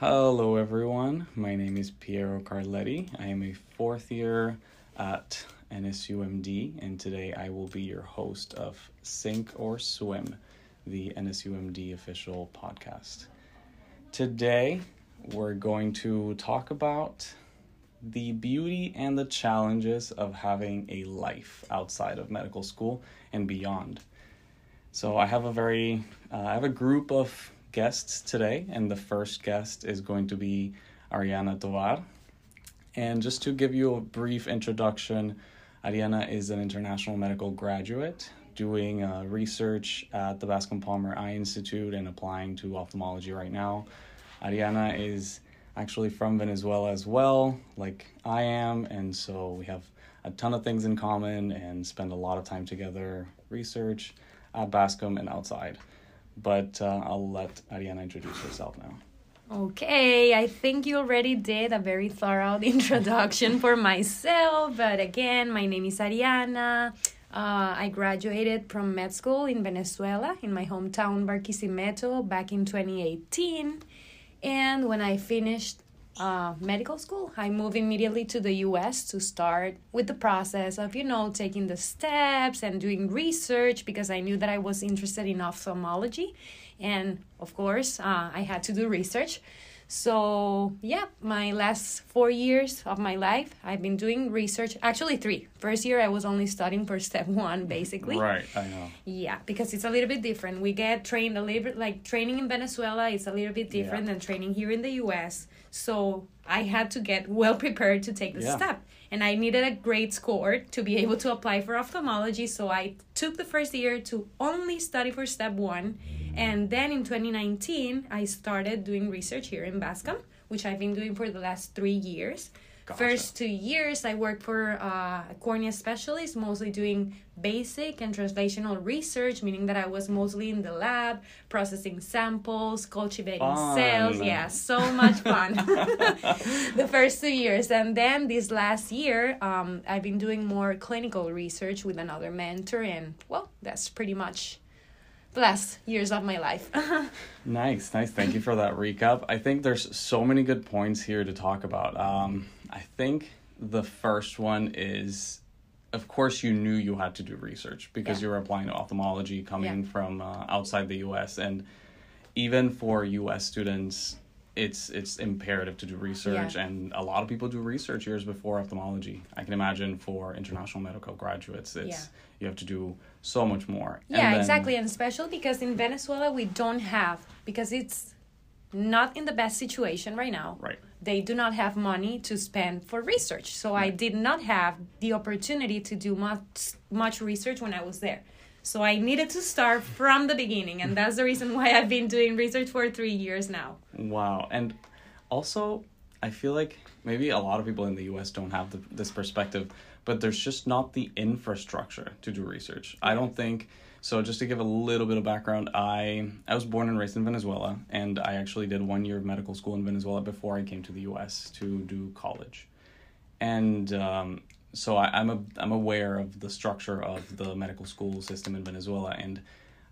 Hello, everyone. My name is Piero Carletti. I am a fourth year at NSUMD, and today I will be your host of Sink or Swim, the NSUMD official podcast. Today, we're going to talk about the beauty and the challenges of having a life outside of medical school and beyond. So, I have a very, uh, I have a group of guests today, and the first guest is going to be Arianna Tovar. And just to give you a brief introduction, Arianna is an international medical graduate doing uh, research at the Bascom Palmer Eye Institute and applying to ophthalmology right now. Arianna is actually from Venezuela as well, like I am, and so we have a ton of things in common and spend a lot of time together, research at Bascom and outside but uh, I'll let Arianna introduce herself now. Okay, I think you already did a very thorough introduction for myself, but again, my name is Arianna. Uh, I graduated from med school in Venezuela in my hometown Barquisimeto back in 2018. And when I finished uh, medical school, I moved immediately to the US to start with the process of, you know, taking the steps and doing research because I knew that I was interested in ophthalmology. And of course, uh, I had to do research. So, yeah, my last four years of my life, I've been doing research. Actually, three. First year, I was only studying for step one, basically. Right, I know. Yeah, because it's a little bit different. We get trained a little bit, like training in Venezuela is a little bit different yeah. than training here in the US. So, I had to get well prepared to take the yeah. step. And I needed a great score to be able to apply for ophthalmology. So, I took the first year to only study for step one and then in 2019, I started doing research here in Bascom, which I've been doing for the last three years. Gotcha. First two years, I worked for uh, a cornea specialist, mostly doing basic and translational research, meaning that I was mostly in the lab, processing samples, cultivating fun. cells. Yeah, so much fun. the first two years. And then this last year, um, I've been doing more clinical research with another mentor, and well, that's pretty much the last years of my life. nice, nice. Thank you for that recap. I think there's so many good points here to talk about. Um, I think the first one is, of course, you knew you had to do research because yeah. you were applying to ophthalmology coming yeah. from uh, outside the U.S. and even for U.S. students, it's it's imperative to do research yeah. and a lot of people do research years before ophthalmology i can imagine for international medical graduates it's yeah. you have to do so much more yeah then, exactly and especially because in venezuela we don't have because it's not in the best situation right now right they do not have money to spend for research so i did not have the opportunity to do much much research when i was there so I needed to start from the beginning, and that's the reason why I've been doing research for three years now. Wow. And also, I feel like maybe a lot of people in the US don't have the, this perspective, but there's just not the infrastructure to do research. I don't think. So just to give a little bit of background, I I was born and raised in Venezuela, and I actually did one year of medical school in Venezuela before I came to the U.S. to do college, and um, so I, am a I'm aware of the structure of the medical school system in Venezuela, and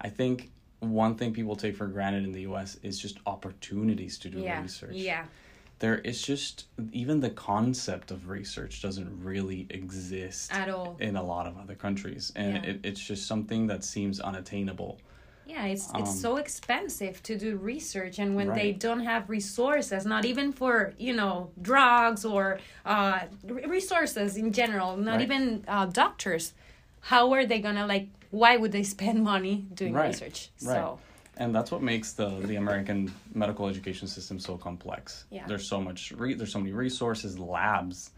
I think one thing people take for granted in the U.S. is just opportunities to do yeah. research. Yeah. There is just even the concept of research doesn't really exist at all in a lot of other countries, and yeah. it, it's just something that seems unattainable yeah it's um, it's so expensive to do research and when right. they don't have resources not even for you know drugs or uh, resources in general not right. even uh, doctors how are they gonna like why would they spend money doing right. research so and that's what makes the the American medical education system so complex. Yeah. There's so much re- there's so many resources, labs,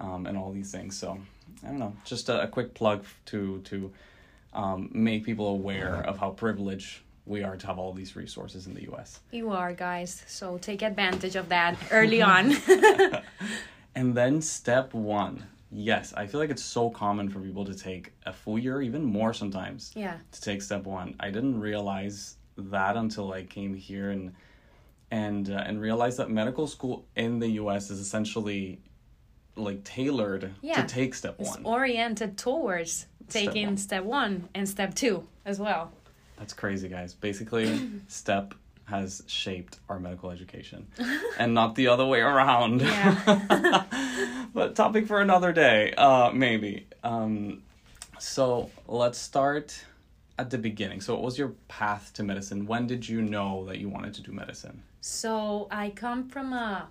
um, and all these things. So I don't know. Just a, a quick plug to to um, make people aware of how privileged we are to have all these resources in the US. You are, guys. So take advantage of that early on. and then step one. Yes, I feel like it's so common for people to take a full year, even more sometimes. Yeah. To take step one. I didn't realize that until I came here and and uh, and realized that medical school in the U.S. is essentially like tailored yeah. to take step one. it's oriented towards taking step one. step one and step two as well. That's crazy, guys. Basically, step has shaped our medical education and not the other way around. Yeah. but topic for another day, uh, maybe. Um, so let's start at the beginning. So, what was your path to medicine? When did you know that you wanted to do medicine? So, I come from a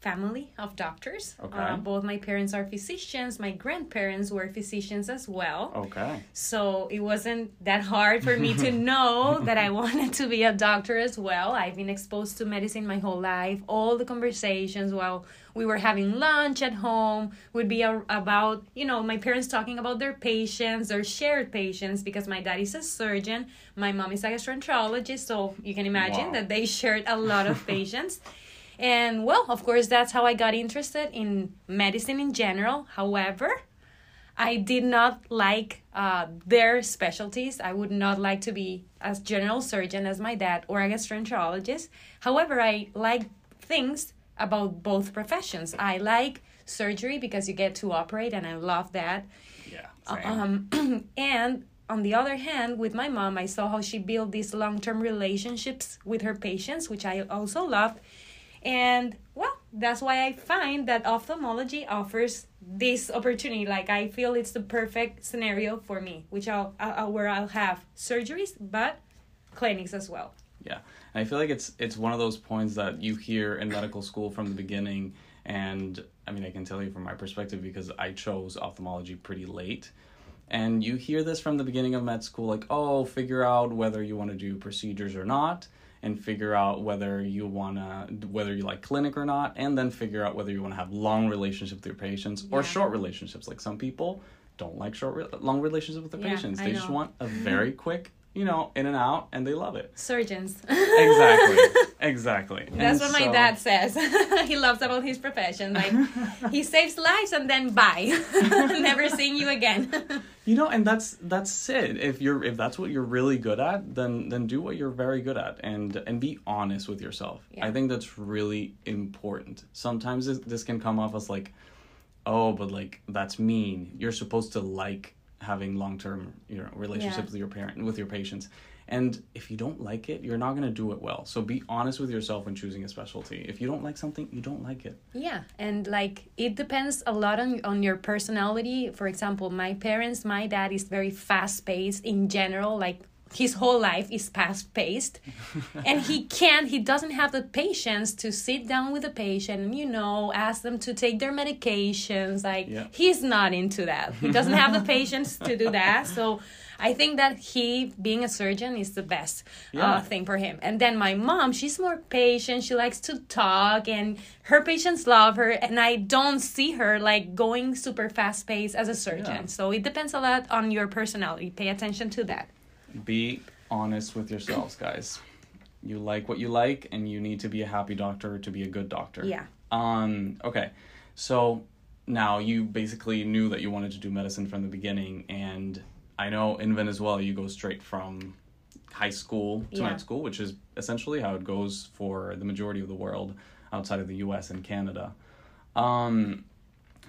family of doctors. Okay. Uh, both my parents are physicians. My grandparents were physicians as well. Okay. So it wasn't that hard for me to know that I wanted to be a doctor as well. I've been exposed to medicine my whole life. All the conversations while we were having lunch at home would be a, about, you know, my parents talking about their patients, their shared patients, because my dad is a surgeon, my mom is a gastroenterologist. So you can imagine Wow. that they shared a lot of patients. And well, of course, that's how I got interested in medicine in general. However, I did not like uh, their specialties. I would not like to be a general surgeon as my dad or a gastroenterologist. However, I like things about both professions. I like surgery because you get to operate, and I love that. Yeah. Same. Um, and on the other hand, with my mom, I saw how she built these long term relationships with her patients, which I also loved. And well, that's why I find that ophthalmology offers this opportunity. Like I feel it's the perfect scenario for me, which I'll, I'll where I'll have surgeries, but clinics as well. Yeah, and I feel like it's it's one of those points that you hear in medical school from the beginning, and I mean I can tell you from my perspective because I chose ophthalmology pretty late, and you hear this from the beginning of med school like oh figure out whether you want to do procedures or not, and figure out whether you wanna whether you like clinic or not, and then figure out whether you want to have long relationships with your patients or short relationships. Like some people don't like short re- long relationships with their Yeah, patients. They just want a very quick you know in and out, and they love it. Surgeons. Exactly. Exactly. That's And what my dad says. he loves about his profession. Like he saves lives and then bye. Never seeing you again. You know, and that's that's it. If you're if that's what you're really good at, then then do what you're very good at and and be honest with yourself. Yeah. I think that's really important. Sometimes this, this can come off as like, oh, but like that's mean. You're supposed to like having long term you know relationships Yeah. with your parent with your patients. And if you don't like it, you're not going to do it well. So be honest with yourself when choosing a specialty. If you don't like something, you don't like it. Yeah, and like it depends a lot on on your personality. For example, my parents, my dad is very fast paced in general. Like his whole life is fast paced, and he can't. He doesn't have the patience to sit down with the patient and you know ask them to take their medications. Like Yeah. he's not into that. He doesn't have the patience to do that. So. I think that he, being a surgeon, is the best Yeah. uh, thing for him. And then my mom, she's more patient. She likes to talk, and her patients love her. And I don't see her like going super fast paced as a surgeon. Yeah. So it depends a lot on your personality. Pay attention to that. Be honest with yourselves guys you like what you like and you need to be a happy doctor to be a good doctor Yeah. um okay so now you basically knew that you wanted to do medicine from the beginning and i know in venezuela you go straight from high school to Yeah. med school which is essentially how it goes for the majority of the world outside of the us and canada um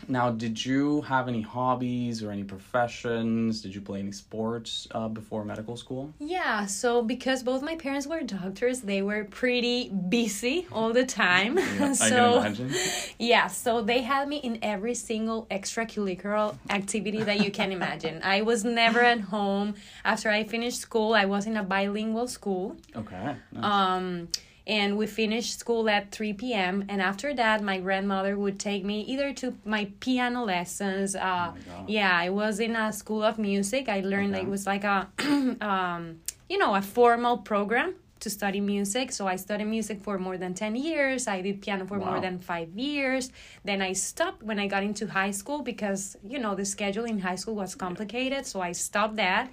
now, did you have any hobbies or any professions? Did you play any sports uh, before medical school? Yeah, so because both my parents were doctors, they were pretty busy all the time. Yeah, so I can imagine. Yeah, so they had me in every single extracurricular activity that you can imagine. I was never at home. After I finished school, I was in a bilingual school. Okay. nice. Um, and we finished school at 3 p.m. And after that, my grandmother would take me either to my piano lessons. Uh, Oh yeah, I was in a school of music. I learned Okay. it was like a, um, you know, a formal program to study music. So I studied music for more than 10 years. I did piano for more than five years. Then I stopped when I got into high school because, you know, the schedule in high school was complicated. So I stopped that.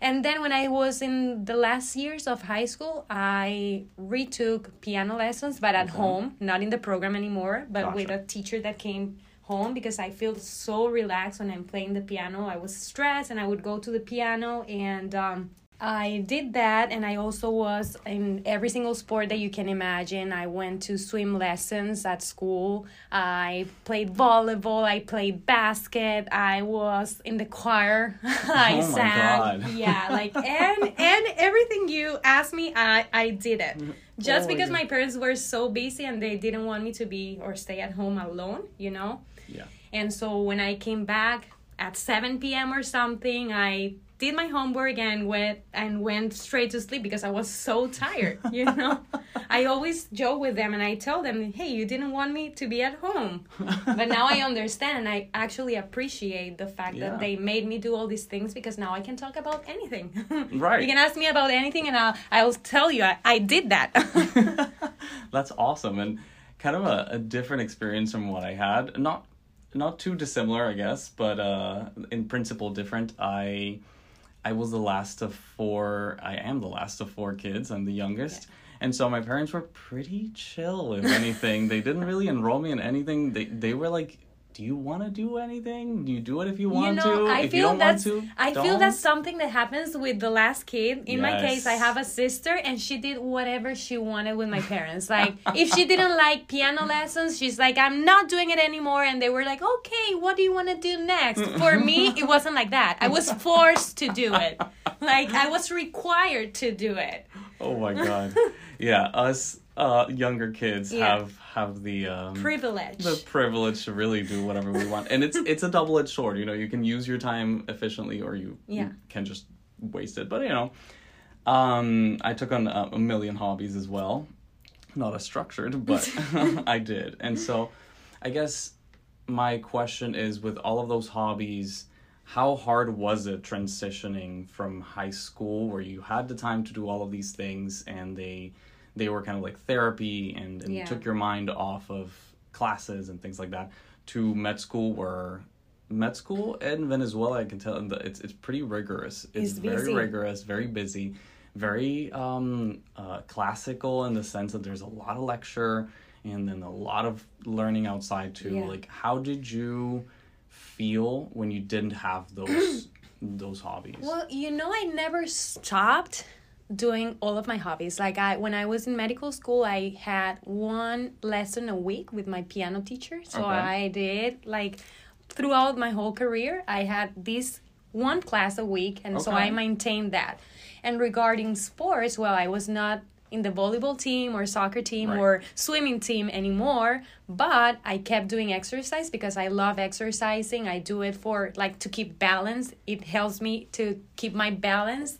And then when I was in the last years of high school, I retook piano lessons, but at Okay. home, not in the program anymore, but with a teacher that came home because I feel so relaxed when I'm playing the piano. I was stressed and I would go to the piano and um, I did that, and I also was in every single sport that you can imagine. I went to swim lessons at school. I played volleyball. I played basket. I was in the choir. I oh sang. God. Yeah, like and and everything you asked me, I I did it. Mm-hmm. Just Oh because God. my parents were so busy and they didn't want me to be or stay at home alone, you know. Yeah. And so when I came back at 7 p.m. or something, I did my homework and went and went straight to sleep because I was so tired, you know. I always joke with them and I tell them, "Hey, you didn't want me to be at home." but now I understand and I actually appreciate the fact Yeah. that they made me do all these things because now I can talk about anything. Right. You can ask me about anything and I'll I'll tell you I, I did that. That's awesome and kind of a, a different experience from what I had. Not not too dissimilar, I guess, but uh, in principle different. I I was the last of four. I am the last of four kids. I'm the youngest. And so my parents were pretty chill, if anything. they didn't really enroll me in anything. They they were like, "Do you want to do anything? You do it if you want you know, to. I if feel you don't that's want to, I feel don't." that's something that happens with the last kid. In my case, I have a sister, and she did whatever she wanted with my parents. Like, if she didn't like piano lessons, she's like, "I'm not doing it anymore." And they were like, "Okay, what do you want to do next?" For me, it wasn't like that. I was forced to do it. Like, I was required to do it. Oh my god. yeah, us uh younger kids Yeah. have have the um Privilege. the privilege to really do whatever we want. And it's it's a double-edged sword, you know, you can use your time efficiently or you, you Yeah. can just waste it. But you know, um I took on a, a million hobbies as well. Not as structured, but I did. And so I guess my question is with all of those hobbies how hard was it transitioning from high school where you had the time to do all of these things and they they were kind of like therapy and, and Yeah. took your mind off of classes and things like that to med school where med school in Venezuela I can tell that it's it's pretty rigorous. It's, It's very rigorous, very busy, very um uh classical in the sense that there's a lot of lecture and then a lot of learning outside too. Yeah. Like how did you feel when you didn't have those those hobbies? Well, you know, I never stopped doing all of my hobbies. Like I when I was in medical school, I had one lesson a week with my piano teacher. So Okay. I did like throughout my whole career, I had this one class a week and so I maintained that. And regarding sports, well, I was not in the volleyball team or soccer team Right. or swimming team anymore but i kept doing exercise because i love exercising i do it for like to keep balance it helps me to keep my balance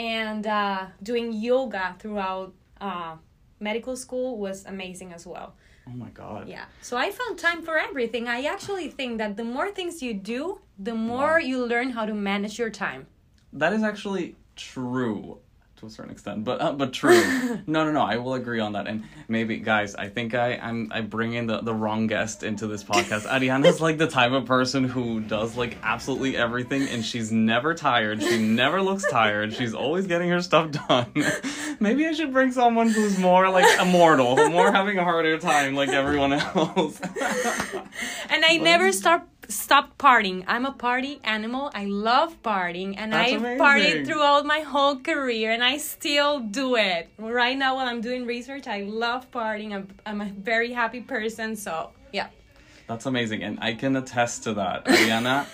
and uh, doing yoga throughout uh, medical school was amazing as well. Oh my god. yeah. So i found time for everything. I actually think that the more things you do the more Wow. you learn how to manage your time. That is actually true to a certain extent, but uh, but true. no, no, no. I will agree on that. And maybe, guys, I think I I'm I bring in the the wrong guest into this podcast. Arianna's like the type of person who does like absolutely everything, and she's never tired. She never looks tired. She's always getting her stuff done. maybe I should bring someone who's more like immortal, more having a harder time like everyone else. and I never stop stopped partying. I'm a party animal. I love partying, and That's I amazing. partied throughout my whole career, and I still do it. Right now, while I'm doing research, I love partying. I'm I'm a very happy person. So yeah, That's amazing, and I can attest to that. Arianna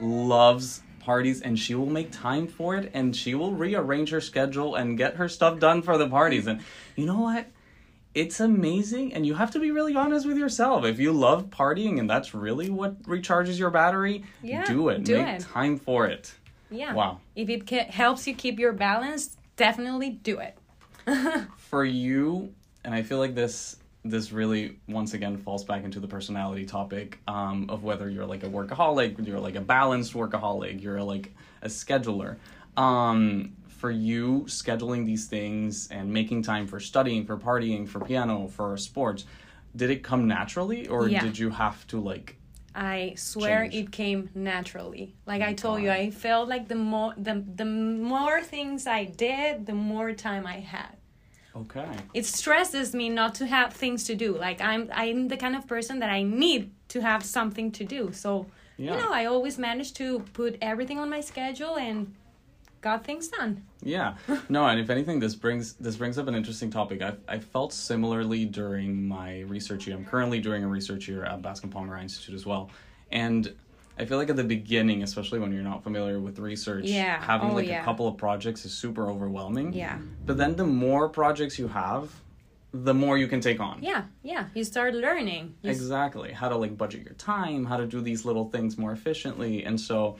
loves parties, and she will make time for it, and she will rearrange her schedule and get her stuff done for the parties. And you know what? It's amazing, and you have to be really honest with yourself. If you love partying and that's really what recharges your battery, Yeah, do it. do make it. time for it. yeah. Wow. If it ca- helps you keep your balance, definitely do it. for you and i feel like this this really once again falls back into the personality topic um, of whether you're like a workaholic you're like a balanced workaholic you're like a scheduler um, for you scheduling these things and making time for studying for partying for piano for sports did it come naturally or Yeah. did you have to like I swear Change. it came naturally. Like I told you, I felt like the more the the more things I did, the more time I had. okay It stresses me not to have things to do. Like I'm I'm the kind of person that I need to have something to do. So Yeah. you know, I always manage to put everything on my schedule and got things done. Yeah. No, and if anything, this brings this brings up an interesting topic. I I felt similarly during my research year. I'm currently doing a research year at Bascom Palmer Institute as well, and I feel like at the beginning, especially when you're not familiar with research, Yeah. having Oh, like yeah. a couple of projects is super overwhelming. Yeah. But then the more projects you have, the more you can take on. Yeah, yeah. You start learning. You Exactly. How to like budget your time, how to do these little things more efficiently. And so,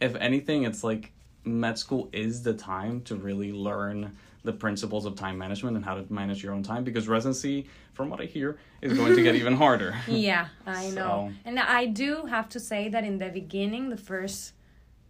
if anything, it's like med school is the time to really learn the principles of time management and how to manage your own time because residency, from what I hear, is going to get even harder. Yeah, I know. And I do have to say that in the beginning, the first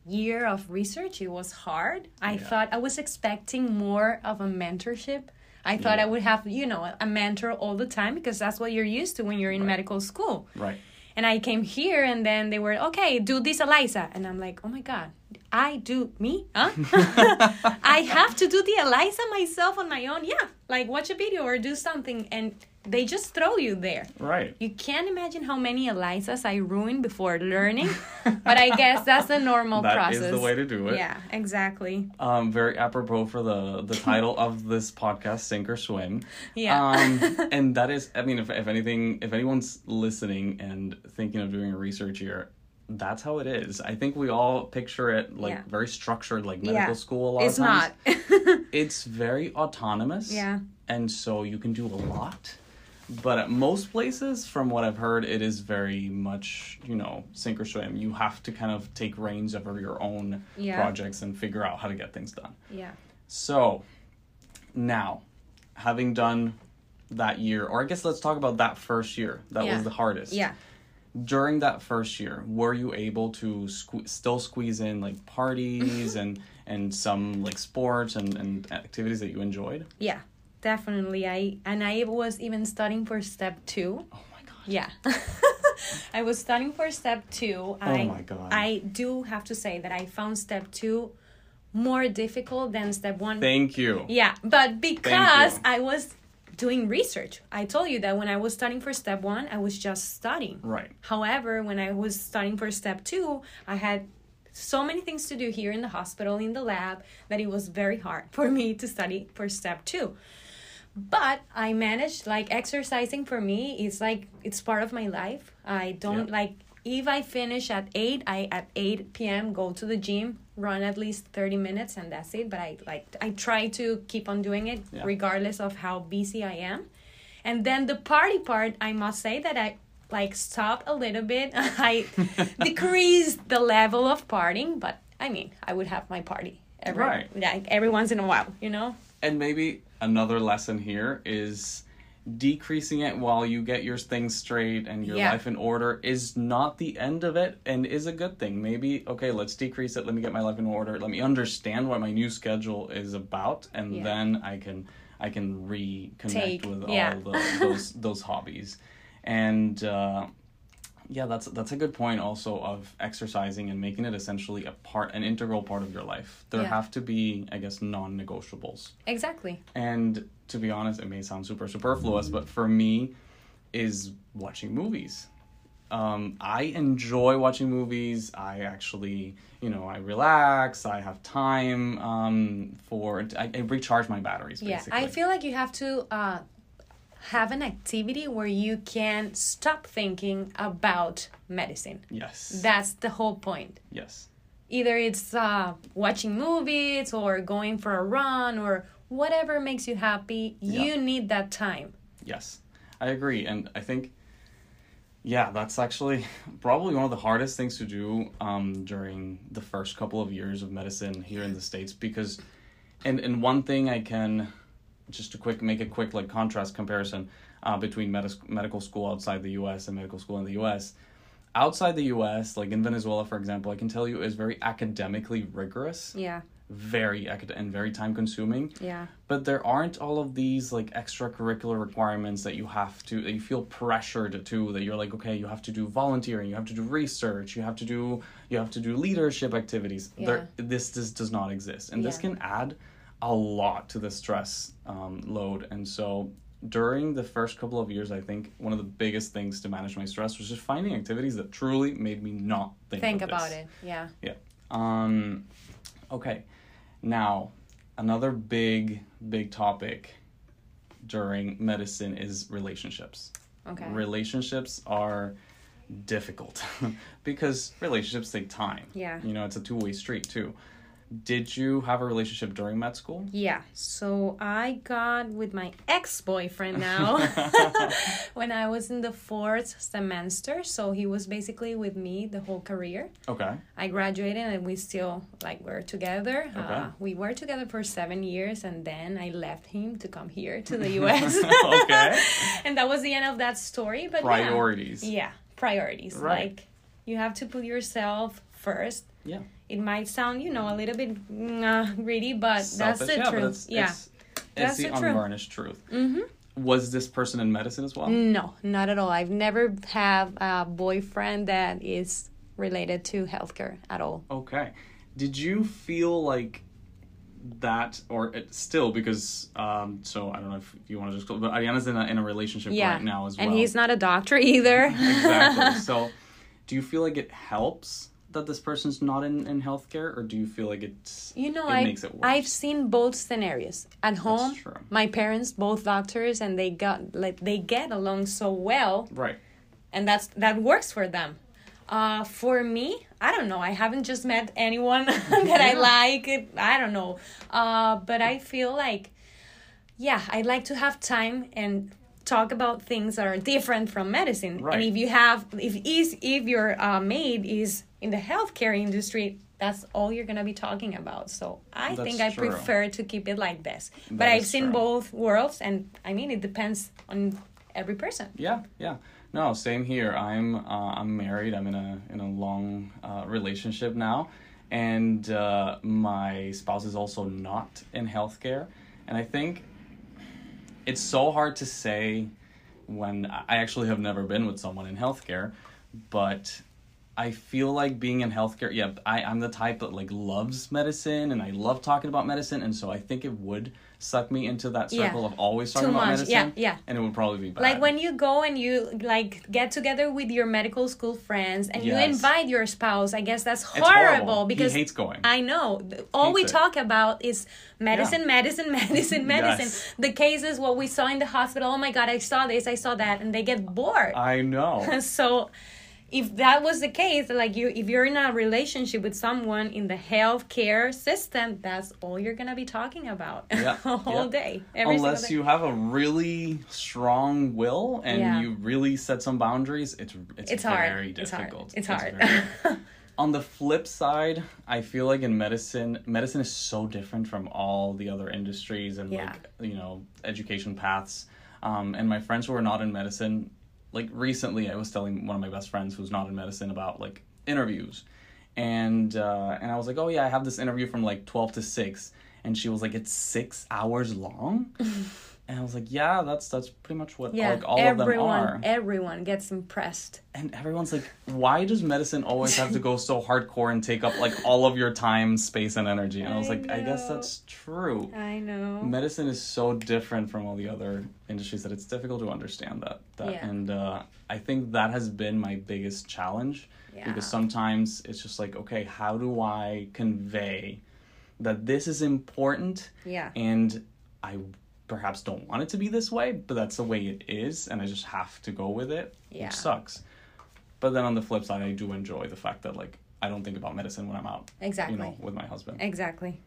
year of research, it was hard. I Yeah. thought I was expecting more of a mentorship. I thought I would have, you know, a mentor all the time because that's what you're used to when you're in Right. medical school. Right. And I came here and then they were, okay, do this, ELISA. And I'm like, oh my God, I do me? Huh? I have to do the ELISA myself on my own? Yeah. Like watch a video or do something. And they just throw you there. Right. You can't imagine how many ELISAs I ruined before learning, but I guess that's the normal That is process. the way to do it. Yeah, exactly. Um, very apropos for the the title of this podcast, Sink or Swim. Yeah. Um, and that is, I mean, if if anything, if anyone's listening and thinking of doing a research year, that's how it is. I think we all picture it like Yeah. very structured, like medical Yeah. school. A lot It's of times. not. It's very autonomous. yeah. And so you can do a lot. But at most places, from what I've heard, it is very much, you know, sink or swim. You have to kind of take reins over your own Yeah. projects and figure out how to get things done. Yeah. So, now, having done that year, or I guess let's talk about that first year. That Yeah. was the hardest. Yeah. During that first year, were you able to sque- still squeeze in like parties and and some like sports and, and activities that you enjoyed? Yeah. Definitely. I and I was even studying for step two. Oh my god. Yeah. I was studying for step two. Oh I, Oh my God. I do have to say that I found step two more difficult than step one. Thank you. Yeah, but because. I was doing research, I told you that when I was studying for step one, I was just studying. Right. However, when I was studying for step two, I had so many things to do here in the hospital, in the lab, that it was very hard for me to study for step two. But I managed, like, exercising for me is like, it's part of my life. I don't Yeah. like, if I finish at 8, I at 8 p.m. go to the gym, run at least 30 minutes, and that's it. But I like, I try to keep on doing it Yeah. regardless of how busy I am. And then the party part, I must say that I like stopped a little bit. I decreased the level of partying, but I mean, I would have my party every Right. like every once in a while, you know? And maybe another lesson here is decreasing it while you get your things straight and your Yeah. life in order is not the end of it and is a good thing. Maybe, okay, let's decrease it. Let me get my life in order. Let me understand what my new schedule is about and Yeah. then I can I can reconnect Take- with yeah. all the, those those hobbies. And uh yeah, that's that's a good point also of exercising and making it essentially a part an integral part of your life. There Yeah. have to be, I guess, non-negotiables. Exactly. And to be honest, it may sound super superfluous, but for me, is watching movies. Um, I enjoy watching movies. I actually, you know, I relax. I have time um, for. I, I recharge my batteries. Basically. Yeah. I feel like you have to uh have an activity where you can stop thinking about medicine. Yes. That's the whole point. yes. Either it's uh watching movies or going for a run or whatever makes you happy, Yeah. you need that time. Yes, I agree, and I think, yeah, that's actually probably one of the hardest things to do um, during the first couple of years of medicine here in the states because, and and one thing I can, just to quick make a quick like contrast comparison uh, between med- medical school outside the U.S. and medical school in the U.S. Outside the U.S., like in Venezuela, for example, I can tell you is very academically rigorous, Yeah. very acad- and very time consuming Yeah. but there aren't all of these like extracurricular requirements that you have to that you feel pressured to that you're like okay you have to do volunteering you have to do research you have to do you have to do leadership activities there this this does not exist and this can add a lot to the stress um, load and so during the first couple of years i think one of the biggest things to manage my stress was just finding activities that truly made me not think, Think about this. it. Yeah. Yeah. Um, okay. Now, another big, big topic during medicine is relationships. Okay. Relationships are difficult because relationships take time. Yeah. You know, it's a two way street too. Did you have a relationship during med school? Yeah, so I got with my ex boyfriend now when I was in the fourth semester. So he was basically with me the whole career. Okay. I graduated and we still like were together. Okay. Uh, we were together for seven years and then I left him to come here to the US. Okay. and that was the end of that story. But yeah. Priorities. Yeah, priorities. Right. Like you have to put yourself first. Yeah. It might sound, you know, a little bit uh, greedy, but that's the yeah, truth. it's, yeah. it's, it's That's the, the truth. unvarnished truth. Mm-hmm. Was this person in medicine as well? No, not at all. I've never have a boyfriend that is related to healthcare at all. Okay. Did you feel like that, or it, still because um, so I don't know if you want to just, but Arianna's in a in a relationship Yeah, right now as well. and he's not a doctor either. exactly. So, do you feel like it helps that this person's not in in healthcare, or do you feel like it's You know, it I makes it worse? I've seen both scenarios. At home, my parents both doctors, and they got like they get along so well, right. and that's that works for them. Uh, for me, I don't know. I haven't just met anyone that I like. I don't know. Uh, but I feel like, yeah, I like to have time and talk about things that are different from medicine. Right. And if you have, if is if your uh, maid is in the healthcare industry, that's all you're gonna be talking about. So I That's think I true. prefer to keep it like this. but I've seen true. both worlds, and I mean it depends on every person. Yeah, yeah. No, same here. I'm uh, I'm married. I'm in a in a long uh, relationship now, and uh, my spouse is also not in healthcare. And I think it's so hard to say when I actually have never been with someone in healthcare, but I feel like being in healthcare, yeah, I, I'm the type that like loves medicine and I love talking about medicine, and so I think it would suck me into that Yeah. circle of always talking Too about much. medicine. Yeah, yeah. And it would probably be bad. Like when you go and you like get together with your medical school friends and you invite your spouse, I guess that's horrible, He because hates going. I know all we it. talk about is medicine, medicine, medicine, medicine. Yes. The cases what we saw in the hospital. Oh my god, I saw this, I saw that, and they get bored. I know. so if that was the case like you if you're in a relationship with someone in the healthcare system that's all you're gonna be talking about Yeah, all yeah. day Unless day. you have a really strong will and Yeah. you really set some boundaries, it's it's, it's hard very it's hard difficult. it's hard very- On the flip side, I feel like in medicine, medicine is so different from all the other industries and Yeah. like you know education paths. Um, and my friends who are not in medicine, like recently, I was telling one of my best friends who's not in medicine about like interviews, and uh, and I was like, oh yeah, I have this interview from like twelve to six, and she was like, it's six hours long. And I was like, yeah, that's that's pretty much what yeah like all of them everyone are everyone gets impressed and everyone's like, why does medicine always have to go so hardcore and take up like all of your time, space, and energy? And I was I like, I guess that's true. i know Medicine is so different from all the other industries that it's difficult to understand that. that Yeah. And uh, I think that has been my biggest challenge Yeah. because sometimes it's just like, okay, how do I convey that this is important yeah and I perhaps don't want it to be this way, but that's the way it is, and I just have to go with it, Yeah. which sucks. But then on the flip side, I do enjoy the fact that like I don't think about medicine when I'm out, exactly you know, with my husband. exactly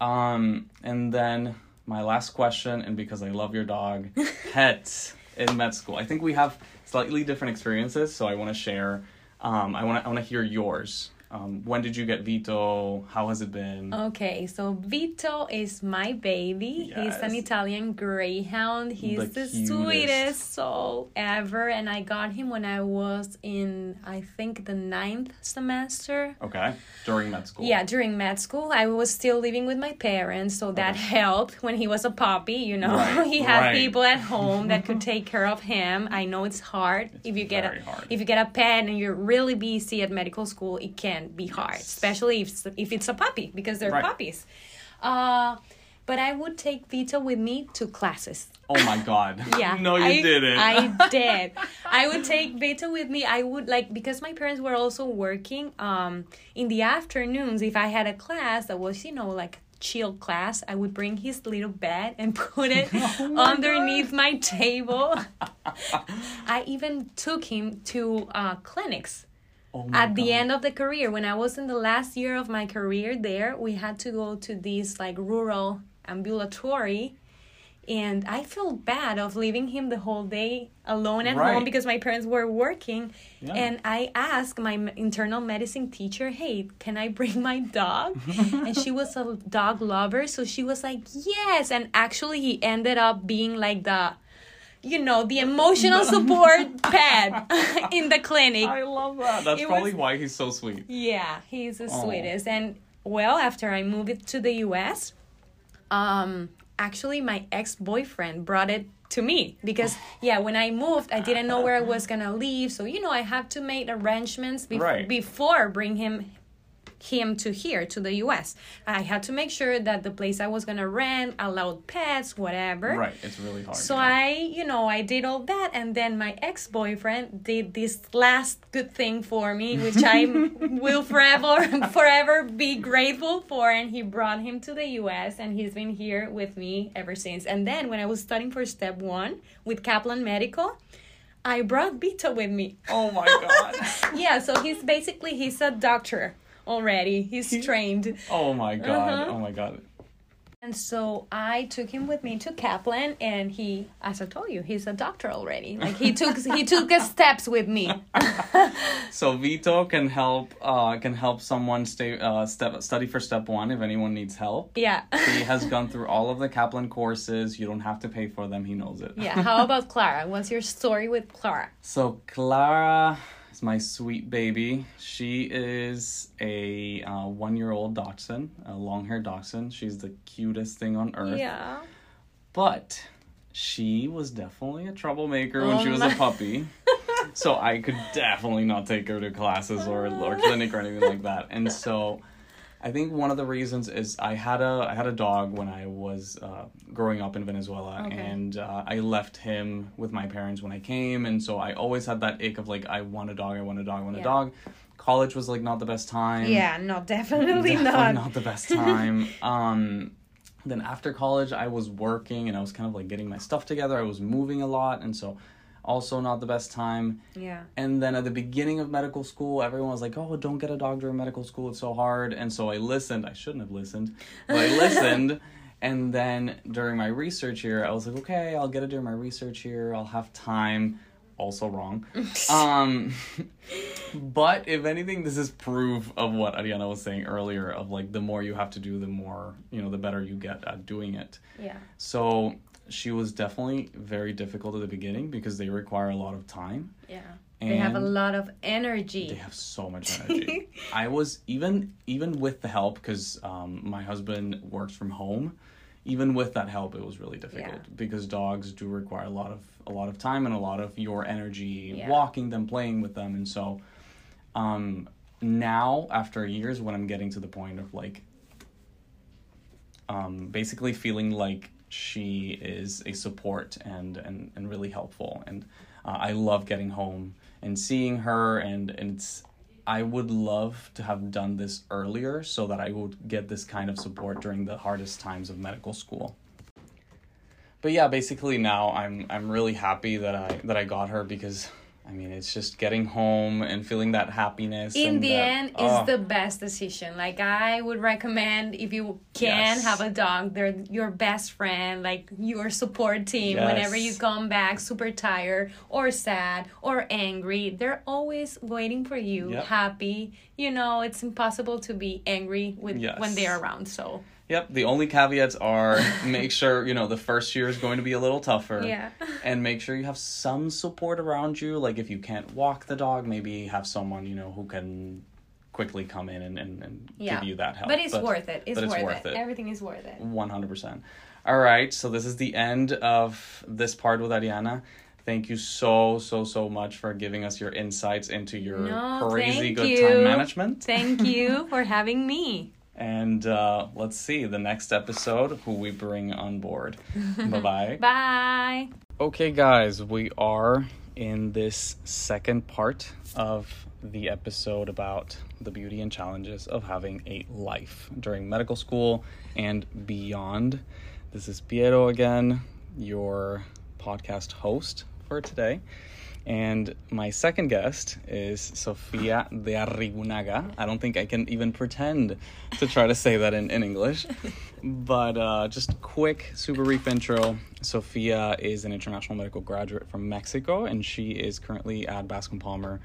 Um, and then my last question, and because I love your dog, pets in med school. I think we have slightly different experiences, so I want to share. Um, I want to I want to hear yours. Um, when did you get Vito? How has it been? Okay, so Vito is my baby. He's an Italian greyhound. He's The the, sweetest soul ever. And I got him when I was in, I think, the ninth semester. Okay, during med school. Yeah, during med school, I was still living with my parents, so that helped when he was a puppy. You know, Right, he had right. people at home that could take care of him. I know it's hard if you get a hard. if you get a pet and you're really busy at medical school. It can be hard, Yes. especially if if it's a puppy because they're Right. puppies. Uh, but I would take Vito with me to classes. Oh my god. Yeah. no, you I, didn't. I did. I would take Vito with me. I would like because my parents were also working um in the afternoons if I had a class that was, you know, like chill class, I would bring his little bed and put it oh underneath God. my table. I even took him to uh, clinics. Oh At God. the end of the career, when I was in the last year of my career there, we had to go to this like rural ambulatory and I felt bad of leaving him the whole day alone at right. home because my parents were working. Yeah. And I asked my internal medicine teacher, "Hey, can I bring my dog?" and she was a dog lover, so she was like, "Yes." And actually, he ended up being like the you know, the emotional support pet in the clinic. I love that. That's it probably was, why he's so sweet. Yeah, he's the Aww. sweetest. And well, after I moved to the US, um, actually my ex-boyfriend brought it to me because yeah when i moved i didn't know where i was gonna live so you know i have to make arrangements bef- right. before bring him him to here to the US. I had to make sure that the place I was gonna rent allowed pets, whatever. Right, it's really hard. So yeah. I, you know, I did all that, and then my ex boyfriend did this last good thing for me, which I will forever, forever be grateful for. And he brought him to the US, and he's been here with me ever since. And then when I was studying for step one with Kaplan Medical. I brought Vito with me. Oh my god. yeah, so he's basically he's a doctor already. He's trained. Oh my god. Uh-huh. Oh my god. And so I took him with me to Kaplan, and he, as I told you, he's a doctor already. Like he took he took steps with me. so Vito can help uh, can help someone stay uh, step study for step one if anyone needs help. Yeah. he has gone through all of the Kaplan courses. You don't have to pay for them. He knows it. yeah. How about Clara? What's your story with Clara? So Clara is my sweet baby. She is a uh, one year old dachshund, a long haired dachshund. She's the cutest thing on earth. Yeah. But she was definitely a troublemaker oh when she was my. a puppy. so I could definitely not take her to classes or, or clinic or anything like that. And so I think one of the reasons is I had a I had a dog when I was uh, growing up in Venezuela, okay. and uh, I left him with my parents when I came, and so I always had that ache of like I want a dog, I want a dog, I want yeah. a dog. College was like not the best time. Yeah, no, definitely, definitely not. Not the best time. um, then after college, I was working and I was kind of like getting my stuff together. I was moving a lot, and so also not the best time. Yeah. And then at the beginning of medical school, everyone was like, "Oh, don't get a dog during medical school; it's so hard." And so I listened. I shouldn't have listened, but I listened. and then during my research year, I was like, "Okay, I'll get it during my research year. I'll have time." Also wrong. um, but if anything, this is proof of what Arianna was saying earlier. Of like, the more you have to do, the more you know, the better you get at doing it. Yeah. So she was definitely very difficult at the beginning because they require a lot of time. Yeah. And they have a lot of energy. They have so much energy. I was even even with the help because um, my husband works from home. Even with that help, it was really difficult yeah. because dogs do require a lot of a lot of time and a lot of your energy yeah. walking them, playing with them, and so um, now after years, when I'm getting to the point of like um, basically feeling like she is a support and and, and really helpful. And uh, i love getting home and seeing her and, and it's i would love to have done this earlier so that i would get this kind of support during the hardest times of medical school. But yeah basically now i'm i'm really happy that i that i got her because I mean, it's just getting home and feeling that happiness. In the that, end, oh. the best decision. Like I would recommend if you can yes. have a dog, they're your best friend, like your support team. Yes. Whenever you come back super tired or sad or angry, they're always waiting for you, yep. happy. You know, it's impossible to be angry with yes. when they're around. So Yep. The only caveats are make sure, you know, the first year is going to be a little tougher. Yeah. And make sure you have some support around you. Like if you can't walk the dog, maybe have someone, you know, who can quickly come in and, and, and yeah. give you that help. But it's but, worth it. It's, worth, it's worth it. it. Everything is worth it. 100%. All right. So this is the end of this part with Arianna thank you so so so much for giving us your insights into your no, crazy good you. time management thank you for having me and uh, let's see the next episode who we bring on board. Bye-bye. Bye. Okay, guys, we are in this second part of the episode about the beauty and challenges of having a life during medical school and beyond. This is Piero again, your podcast host for today. And my second guest is Sofia de Arrigunaga. I don't think I can even pretend to try to say that in, in English. But uh, just quick, super brief intro. Sofia is an international medical graduate from Mexico, and she is currently at Bascom Palmer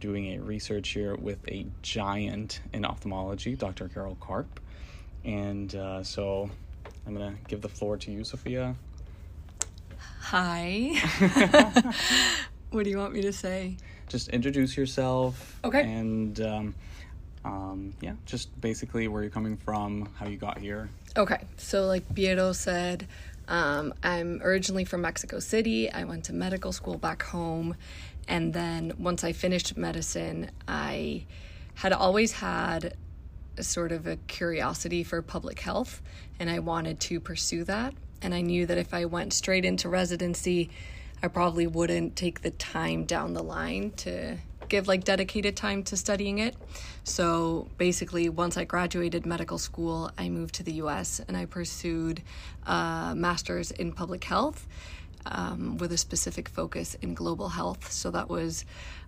doing a research here with a giant in ophthalmology, Dr. Carol Karp. And uh, so I'm going to give the floor to you, Sofia. Hi. what do you want me to say? Just introduce yourself. Okay. And um, um, yeah, just basically where you're coming from, how you got here. Okay. So, like Piero said, um, I'm originally from Mexico City. I went to medical school back home. And then once I finished medicine, I had always had a sort of a curiosity for public health, and I wanted to pursue that. And I knew that if I went straight into residency, I probably wouldn't take the time down the line to give like dedicated time to studying it. So basically, once I graduated medical school, I moved to the US and I pursued a master's in public health um, with a specific focus in global health. So that was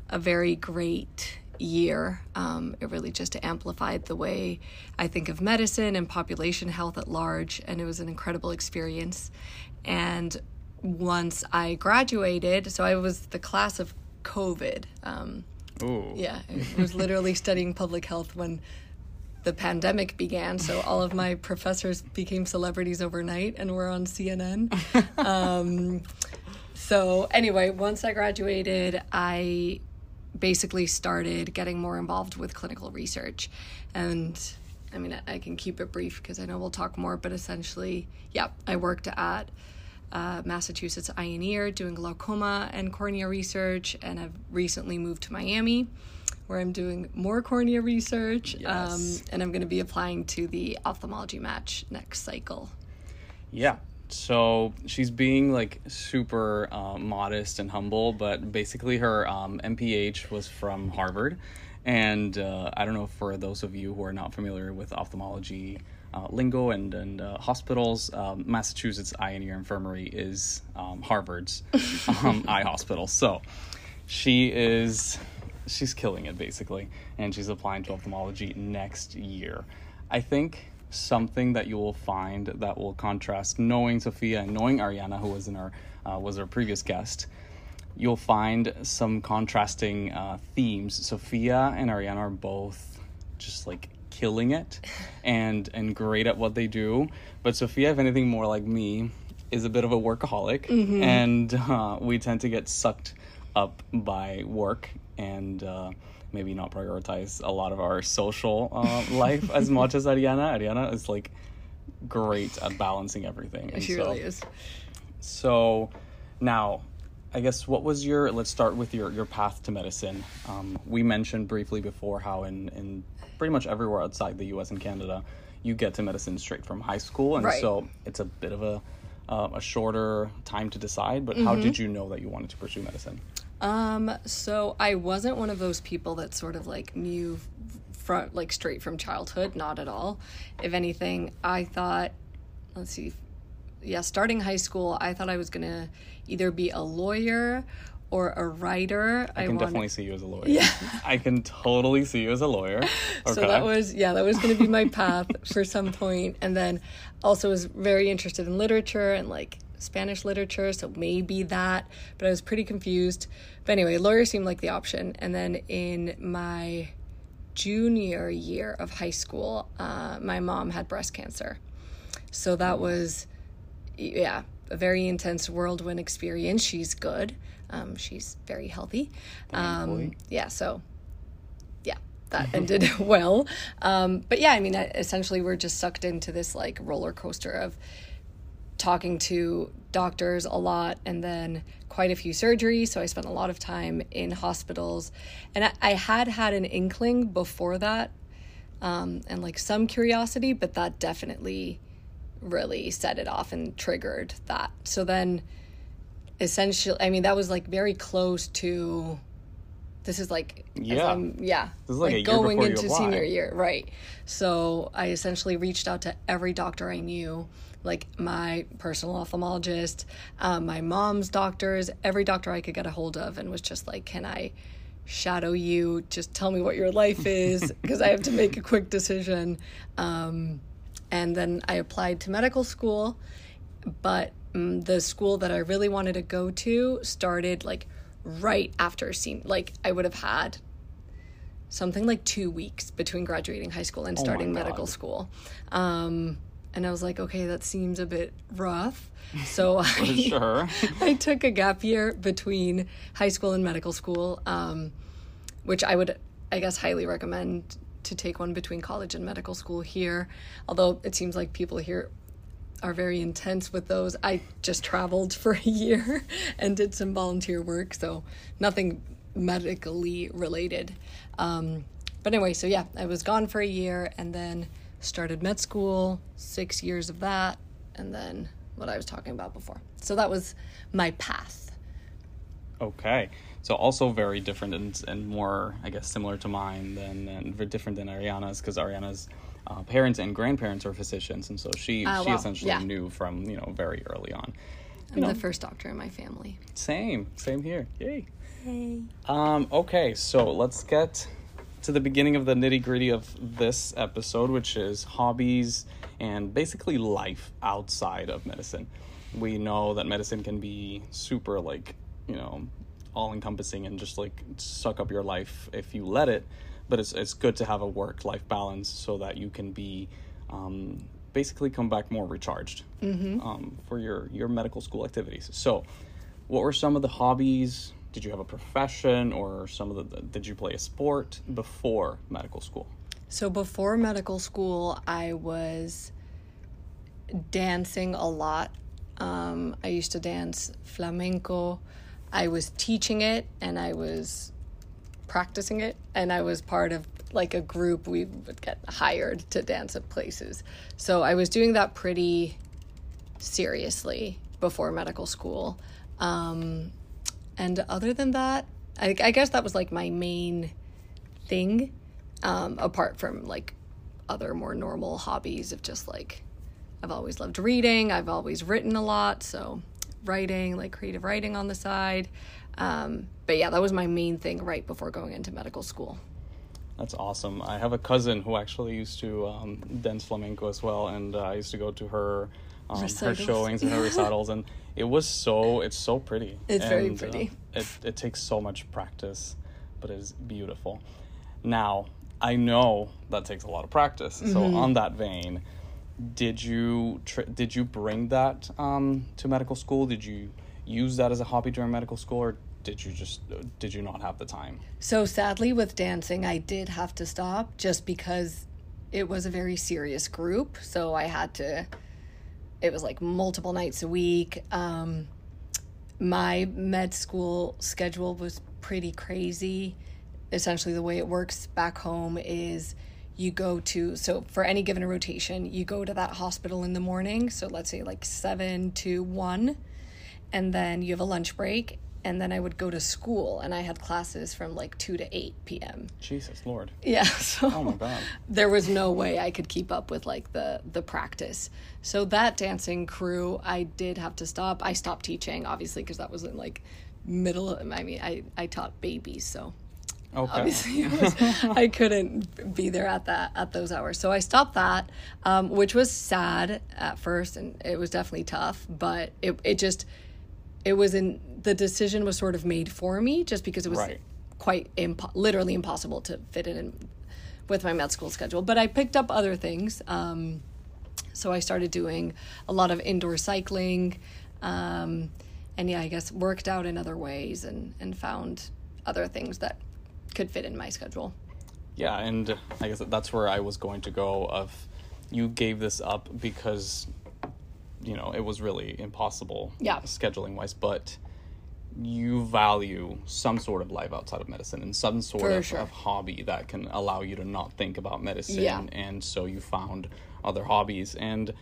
a very great year. Um, it really just amplified the way I think of medicine and population health at large, and it was an incredible experience. And once I graduated, so I was the class of COVID. Um, Ooh. Yeah, I was literally studying public health when the pandemic began. So all of my professors became celebrities overnight and were on CNN. um, so anyway, once I graduated, I basically started getting more involved with clinical research. And I mean, I can keep it brief because I know we'll talk more, but essentially, yeah, I worked at uh, Massachusetts Eye and Ear doing glaucoma and cornea research, and I've recently moved to Miami where I'm doing more cornea research, yes. um, and I'm going to be applying to the ophthalmology match next cycle. Yeah. So she's being like super uh, modest and humble, but basically her um, MPH was from Harvard. And uh, I don't know for those of you who are not familiar with ophthalmology lingo and, and uh, hospitals, um, Massachusetts Eye and Ear Infirmary is um, Harvard's um, eye hospital. So she is she's killing it basically, and she's applying to ophthalmology next year. I think something that you will find that will contrast knowing Sofia and knowing Arianna, who was in our uh, was our previous guest. You'll find some contrasting uh, themes. Sofia and Arianna are both just like killing it and and great at what they do. But Sofia, if anything, more like me, is a bit of a workaholic, mm-hmm. and uh, we tend to get sucked up by work and uh, maybe not prioritize a lot of our social uh, life as much as Arianna. Arianna is like great at balancing everything. And she so, really is. So now, I guess what was your? Let's start with your your path to medicine. Um, we mentioned briefly before how in in pretty much everywhere outside the U.S. and Canada, you get to medicine straight from high school, and right. so it's a bit of a uh, a shorter time to decide. But mm-hmm. how did you know that you wanted to pursue medicine? Um, so I wasn't one of those people that sort of like knew from like straight from childhood, not at all. If anything, I thought let's see. Yeah, starting high school, I thought I was going to either be a lawyer or a writer. I, I can wanted... definitely see you as a lawyer. Yeah. I can totally see you as a lawyer. Okay. So that was yeah, that was going to be my path for some point and then also was very interested in literature and like Spanish literature, so maybe that, but I was pretty confused. But anyway, lawyer seemed like the option. And then in my junior year of high school, uh, my mom had breast cancer. So that was, yeah, a very intense whirlwind experience. She's good. Um, she's very healthy. Um, yeah, so yeah, that ended well. Um, but yeah, I mean, essentially, we're just sucked into this like roller coaster of talking to doctors a lot and then quite a few surgeries. So I spent a lot of time in hospitals. And I, I had had an inkling before that um, and like some curiosity, but that definitely really set it off and triggered that. So then essentially, I mean, that was like very close to. This is like Yeah. Yeah, This is like a year going into senior year, right? So I essentially reached out to every doctor I knew, like my personal ophthalmologist, um, my mom's doctors, every doctor I could get a hold of, and was just like, "Can I shadow you? Just tell me what your life is, because I have to make a quick decision." Um, and then I applied to medical school, but mm, the school that I really wanted to go to started like right after scene. Like I would have had something like two weeks between graduating high school and starting medical school. Um, and I was like, okay, that seems a bit rough. So I, Sure. I took a gap year between high school and medical school, um, which I would, I guess, highly recommend to take one between college and medical school here. Although it seems like people here are very intense with those. I just traveled for a year and did some volunteer work, so nothing medically related. Um, but anyway, so yeah, I was gone for a year and then started med school, six years of that, and then what I was talking about before. So that was my path. Okay. So also very different and, and more, I guess, similar to mine than and different than Arianna's because Arianna's uh, parents and grandparents are physicians, and so she Ah, she wow. essentially Yeah. knew from you know very early on. I'm the first doctor in my family. Same, same here. Yay. Hey. Um, okay, so let's get to the beginning of the nitty gritty of this episode, which is hobbies and basically life outside of medicine. We know that medicine can be super, like, you know, all encompassing and just like suck up your life if you let it. But it's, it's good to have a work life balance so that you can be um, basically come back more recharged um, for your, your medical school activities. So, what were some of the hobbies? Did you have a profession or some of the did you play a sport before medical school? So before medical school, I was dancing a lot. Um, I used to dance flamenco. I was teaching it and I was practicing it, and I was part of like a group. We would get hired to dance at places. So I was doing that pretty seriously before medical school. Um, and other than that, I, I guess that was like my main thing um, apart from like other more normal hobbies of just like I've always loved reading. I've always written a lot, so writing, like creative writing on the side. Um, but yeah, that was my main thing right before going into medical school. That's awesome. I have a cousin who actually used to um, dance flamenco as well, and uh, I used to go to her um, her showings and her recitals, and it was so it's so pretty. It's very And, uh, pretty. it it takes so much practice, but it is beautiful. Now I know that takes a lot of practice. So Mm-hmm. on that vein, did you tr- did you bring that um, to medical school? Did you use that as a hobby during medical school, or did you just did you not have the time? So sadly, with dancing, I did have to stop just because it was a very serious group. So I had to. It was like multiple nights a week. Um, my med school schedule was pretty crazy. Essentially, the way it works back home is you go to so for any given rotation, you go to that hospital in the morning. So let's say like seven to one, and then you have a lunch break. And then I would go to school, and I had classes from like two to eight p.m. Jesus Lord! Yeah, so Oh my God! there was no way I could keep up with like the the practice. So that dancing crew, I did have to stop. I stopped teaching obviously because that was in like middle. Of, I mean, I I taught babies, so Okay. obviously was, I couldn't be there at that at those hours. So I stopped that, um, which was sad at first, and it was definitely tough. But it it just it was in the decision was sort of made for me just because it was Right. quite impo- literally impossible to fit it in with my med school schedule. But I picked up other things. Um, so I started doing a lot of indoor cycling. Um, and yeah, I guess worked out in other ways and, and found other things that could fit in my schedule. Yeah, and I guess that's where I was going to go. Of you gave this up because you know it was really impossible, Yeah. scheduling wise. But you value some sort of life outside of medicine and some sort For of, sure. of hobby that can allow you to not think about medicine. Yeah. And so you found other hobbies and.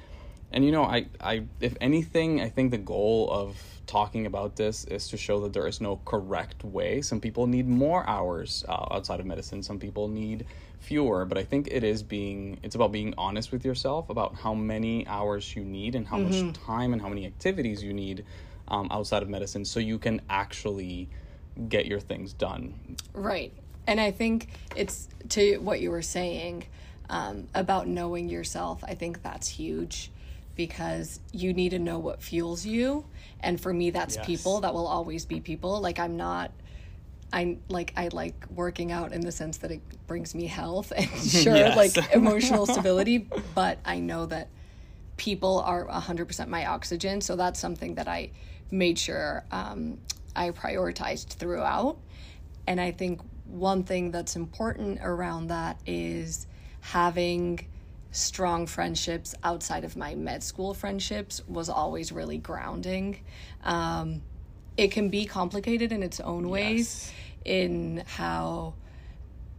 and you know, I, I, if anything, I think the goal of talking about this is to show that there is no correct way. Some people need more hours uh, outside of medicine. Some people need fewer. But I think it is being, it's about being honest with yourself about how many hours you need and how mm-hmm. much time and how many activities you need um, outside of medicine, so you can actually get your things done. Right. And I think it's to what you were saying um, about knowing yourself. I think that's huge because you need to know what fuels you. And for me, that's yes. people. That will always be people. Like, I'm not. I like I like working out in the sense that it brings me health and sure yes. like emotional stability, but I know that people are 100% my oxygen, so that's something that I made sure um, I prioritized throughout. And I think one thing that's important around that is having strong friendships outside of my med school friendships was always really grounding. Um, it can be complicated in its own ways, yes. in how,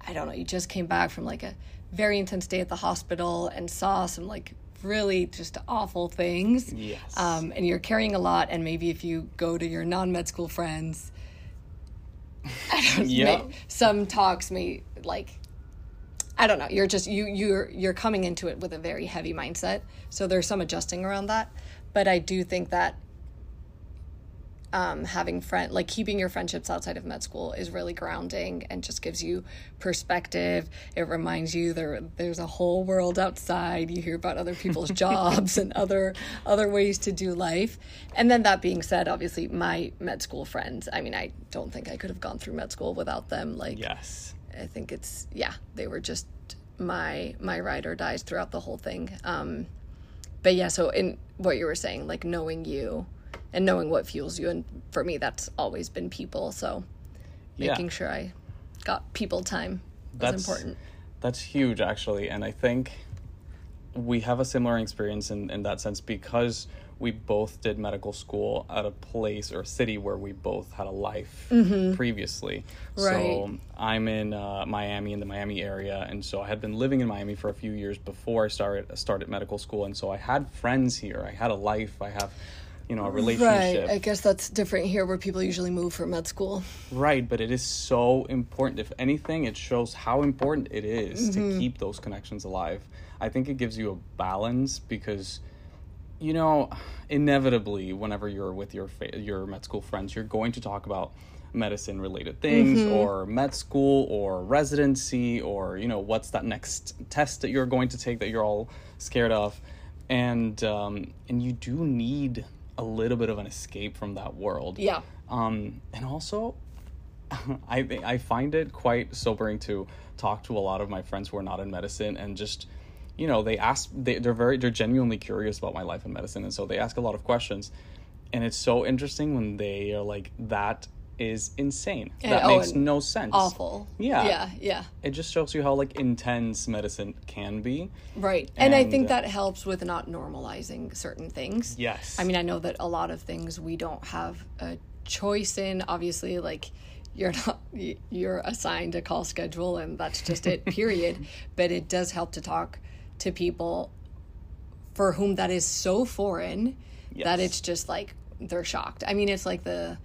I don't know, you just came back from like a very intense day at the hospital and saw some like really just awful things. Yes. Um, and you're carrying a lot, and maybe if you go to your non med school friends, I don't yeah. know, some talks may like I don't know. You're just you you're you're coming into it with a very heavy mindset. So there's some adjusting around that. But I do think that um, having friend like keeping your friendships outside of med school is really grounding and just gives you perspective. It reminds you there there's a whole world outside. You hear about other people's jobs and other other ways to do life. And then that being said, obviously my med school friends. I mean, I don't think I could have gone through med school without them. Like yes, I think it's yeah, they were just my my ride or dies throughout the whole thing. Um, but yeah, so in what you were saying, like knowing you and knowing what fuels you and for me that's always been people so making yeah. sure i got people time that's important that's huge actually and i think we have a similar experience in, in that sense because we both did medical school at a place or a city where we both had a life mm-hmm. previously. Right. So I'm in uh, Miami, in the Miami area, and so I had been living in Miami for a few years before I started started medical school, and so I had friends here. I had a life. I have you know a relationship. Right i guess that's different here where people usually move for med school. Right but it is so important. If anything it shows how important it is mm-hmm. to keep those connections alive. I think it gives you a balance because you know inevitably whenever you're with your fa- your med school friends you're going to talk about medicine related things mm-hmm. or med school or residency or you know what's that next test that you're going to take that you're all scared of. And um, and you do need a little bit of an escape from that world. Yeah. Um, and also, I I find it quite sobering to talk to a lot of my friends who are not in medicine and just you know they ask they, they're very they're genuinely curious about my life in medicine and so they ask a lot of questions and it's so interesting when they are like that is insane. And, that oh, makes no sense. Awful. Yeah. Yeah, yeah. It just shows you how like intense medicine can be. Right. And, and I think that helps with not normalizing certain things. Yes. I mean, I know that a lot of things we don't have a choice in. Obviously, like you're not you're assigned a call schedule and that's just it, period. but it does help to talk to people for whom that is so foreign yes. that it's just like they're shocked. I mean, it's like the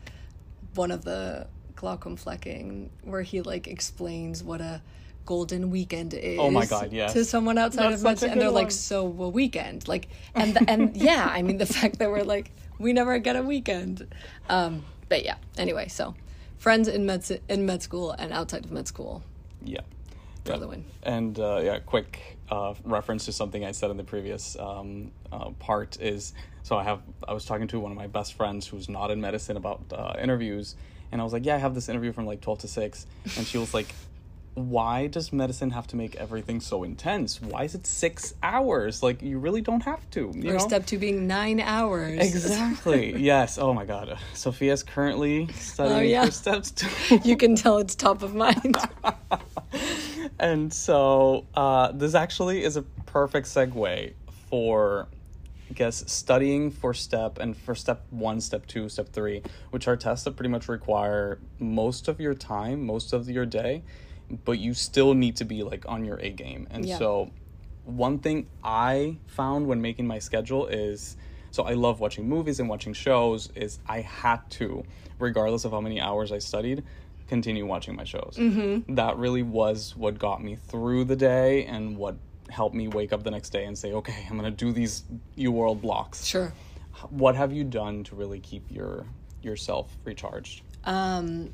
one of the Glaucomflecken where he like explains what a golden weekend is. Oh my god, yes. To someone outside That's of medicine, and they're one. like, "So a weekend?" Like, and the, and yeah, I mean the fact that we're like, we never get a weekend. Um, but yeah. Anyway, so friends in med in med school and outside of med school. Yeah. And uh, yeah, quick uh, reference to something I said in the previous um, uh, part is so I have I was talking to one of my best friends who's not in medicine about uh, interviews, and I was like, yeah, I have this interview from like twelve to six, and she was like. Why does medicine have to make everything so intense? Why is it six hours? Like you really don't have to. You or know? step two being nine hours. Exactly. yes. Oh my God. Sofia's currently studying oh, yeah. for steps two. you can tell it's top of mind. and so uh, this actually is a perfect segue for I guess studying for step and for step one, step two, step three, which are tests that pretty much require most of your time, most of your day, but you still need to be like on your A game. And yeah. so one thing I found when making my schedule is so I love watching movies and watching shows is I had to regardless of how many hours I studied continue watching my shows. Mm-hmm. That really was what got me through the day and what helped me wake up the next day and say, okay, I'm going to do these UWorld blocks. Sure. What have you done to really keep your yourself recharged? Um,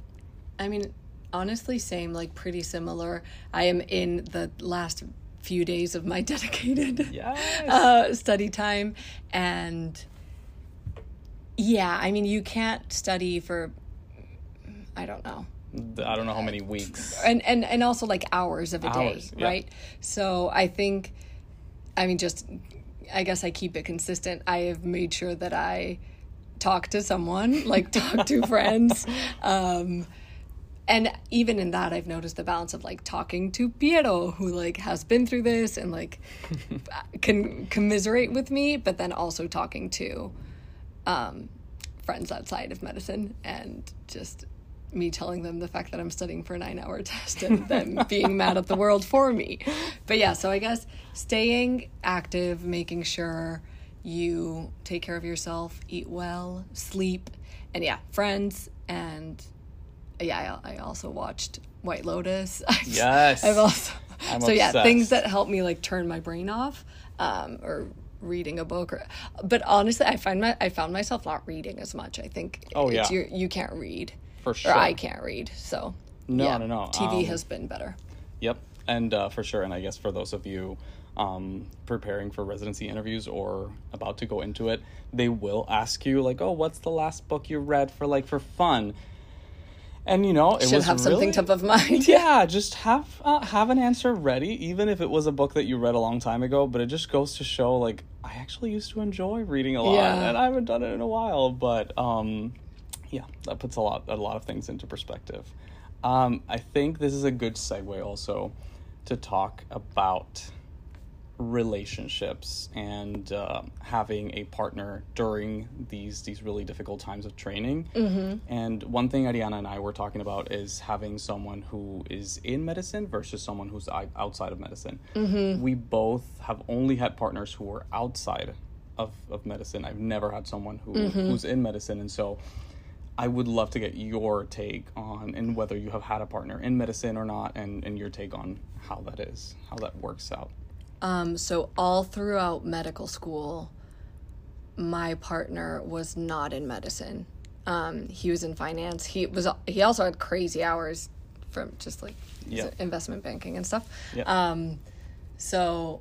I mean, honestly, same, like pretty similar. I am in the last few days of my dedicated yes. uh, study time. And yeah, I mean, you can't study for, I don't know. I don't know how many weeks. And, and, and also like hours of a hours, day, yeah. right? So I think, I mean, just, I guess I keep it consistent. I have made sure that I talk to someone, like talk to friends. Um, and even in that i've noticed the balance of like talking to piero who like has been through this and like can commiserate with me but then also talking to um, friends outside of medicine and just me telling them the fact that i'm studying for a nine hour test and them being mad at the world for me. But yeah so i guess staying active making sure you take care of yourself eat well sleep and yeah friends and yeah, I, I also watched White Lotus. yes. I've also I'm so obsessed. yeah, things that help me like turn my brain off, um, or reading a book or but honestly I find my I found myself not reading as much. I think oh, yeah. you you can't read. For sure. Or I can't read. So No, yeah, no, no. TV um, has been better. Yep. And uh, for sure and I guess for those of you um, preparing for residency interviews or about to go into it, they will ask you like, "Oh, what's the last book you read for like for fun?" And you know it should was have really, something top of mind. yeah, just have uh, have an answer ready, even if it was a book that you read a long time ago. But it just goes to show, like, I actually used to enjoy reading a lot, yeah. and I haven't done it in a while. But um, yeah, that puts a lot a lot of things into perspective. Um, I think this is a good segue also to talk about relationships and uh, having a partner during these these really difficult times of training. Mm-hmm. And one thing Arianna and I were talking about is having someone who is in medicine versus someone who's outside of medicine. Mm-hmm. We both have only had partners who were outside of, of medicine. I've never had someone who mm-hmm. who's in medicine, and so. I would love to get your take on and whether you have had a partner in medicine or not, and, and your take on how that is, how that works out. Um, so all throughout medical school, my partner was not in medicine. Um, he was in finance. He was. He also had crazy hours from just like yeah. investment banking and stuff. Yeah. Um, so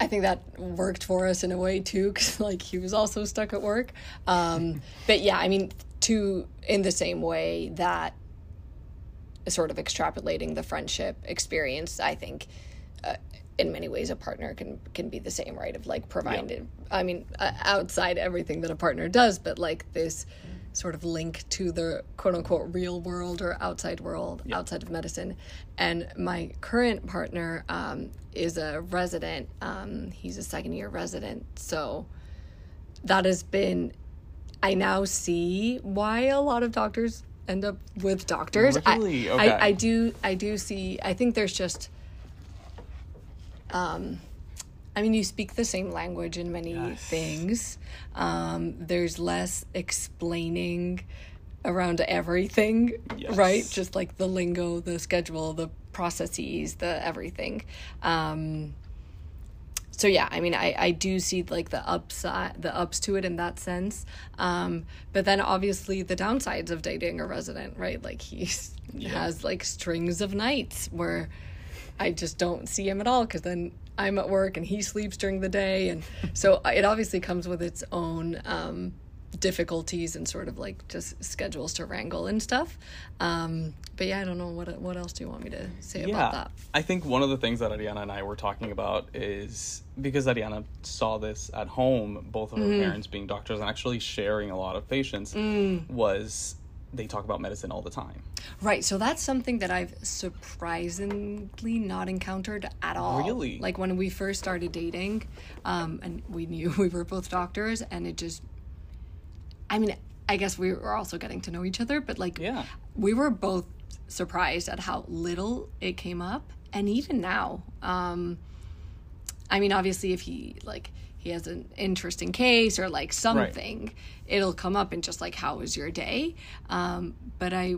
I think that worked for us in a way too, because like he was also stuck at work. Um, but yeah, I mean, to in the same way that sort of extrapolating the friendship experience, I think. Uh, in many ways a partner can can be the same right of like provided yeah. i mean uh, outside everything that a partner does but like this sort of link to the quote unquote real world or outside world yeah. outside of medicine and my current partner um, is a resident um, he's a second year resident so that has been i now see why a lot of doctors end up with doctors really? I, okay. I, I do i do see i think there's just um, I mean, you speak the same language in many yes. things. Um, there's less explaining around everything, yes. right? Just like the lingo, the schedule, the processes, the everything. Um, so yeah, I mean, I, I do see like the upside, the ups to it in that sense. Um, but then obviously the downsides of dating a resident, right? Like he yeah. has like strings of nights where I just don't see him at all because then I'm at work and he sleeps during the day. And so it obviously comes with its own um, difficulties and sort of like just schedules to wrangle and stuff. Um, but yeah, I don't know what what else do you want me to say yeah, about that? I think one of the things that Arianna and I were talking about is because Arianna saw this at home, both of her mm. parents being doctors and actually sharing a lot of patients, mm. was they talk about medicine all the time. Right. So that's something that I've surprisingly not encountered at all. Really? Like when we first started dating, um, and we knew we were both doctors, and it just, I mean, I guess we were also getting to know each other, but like, yeah. we were both surprised at how little it came up. And even now, um, I mean, obviously, if he like he has an interesting case or like something, right. it'll come up and just like how was your day? Um, but I,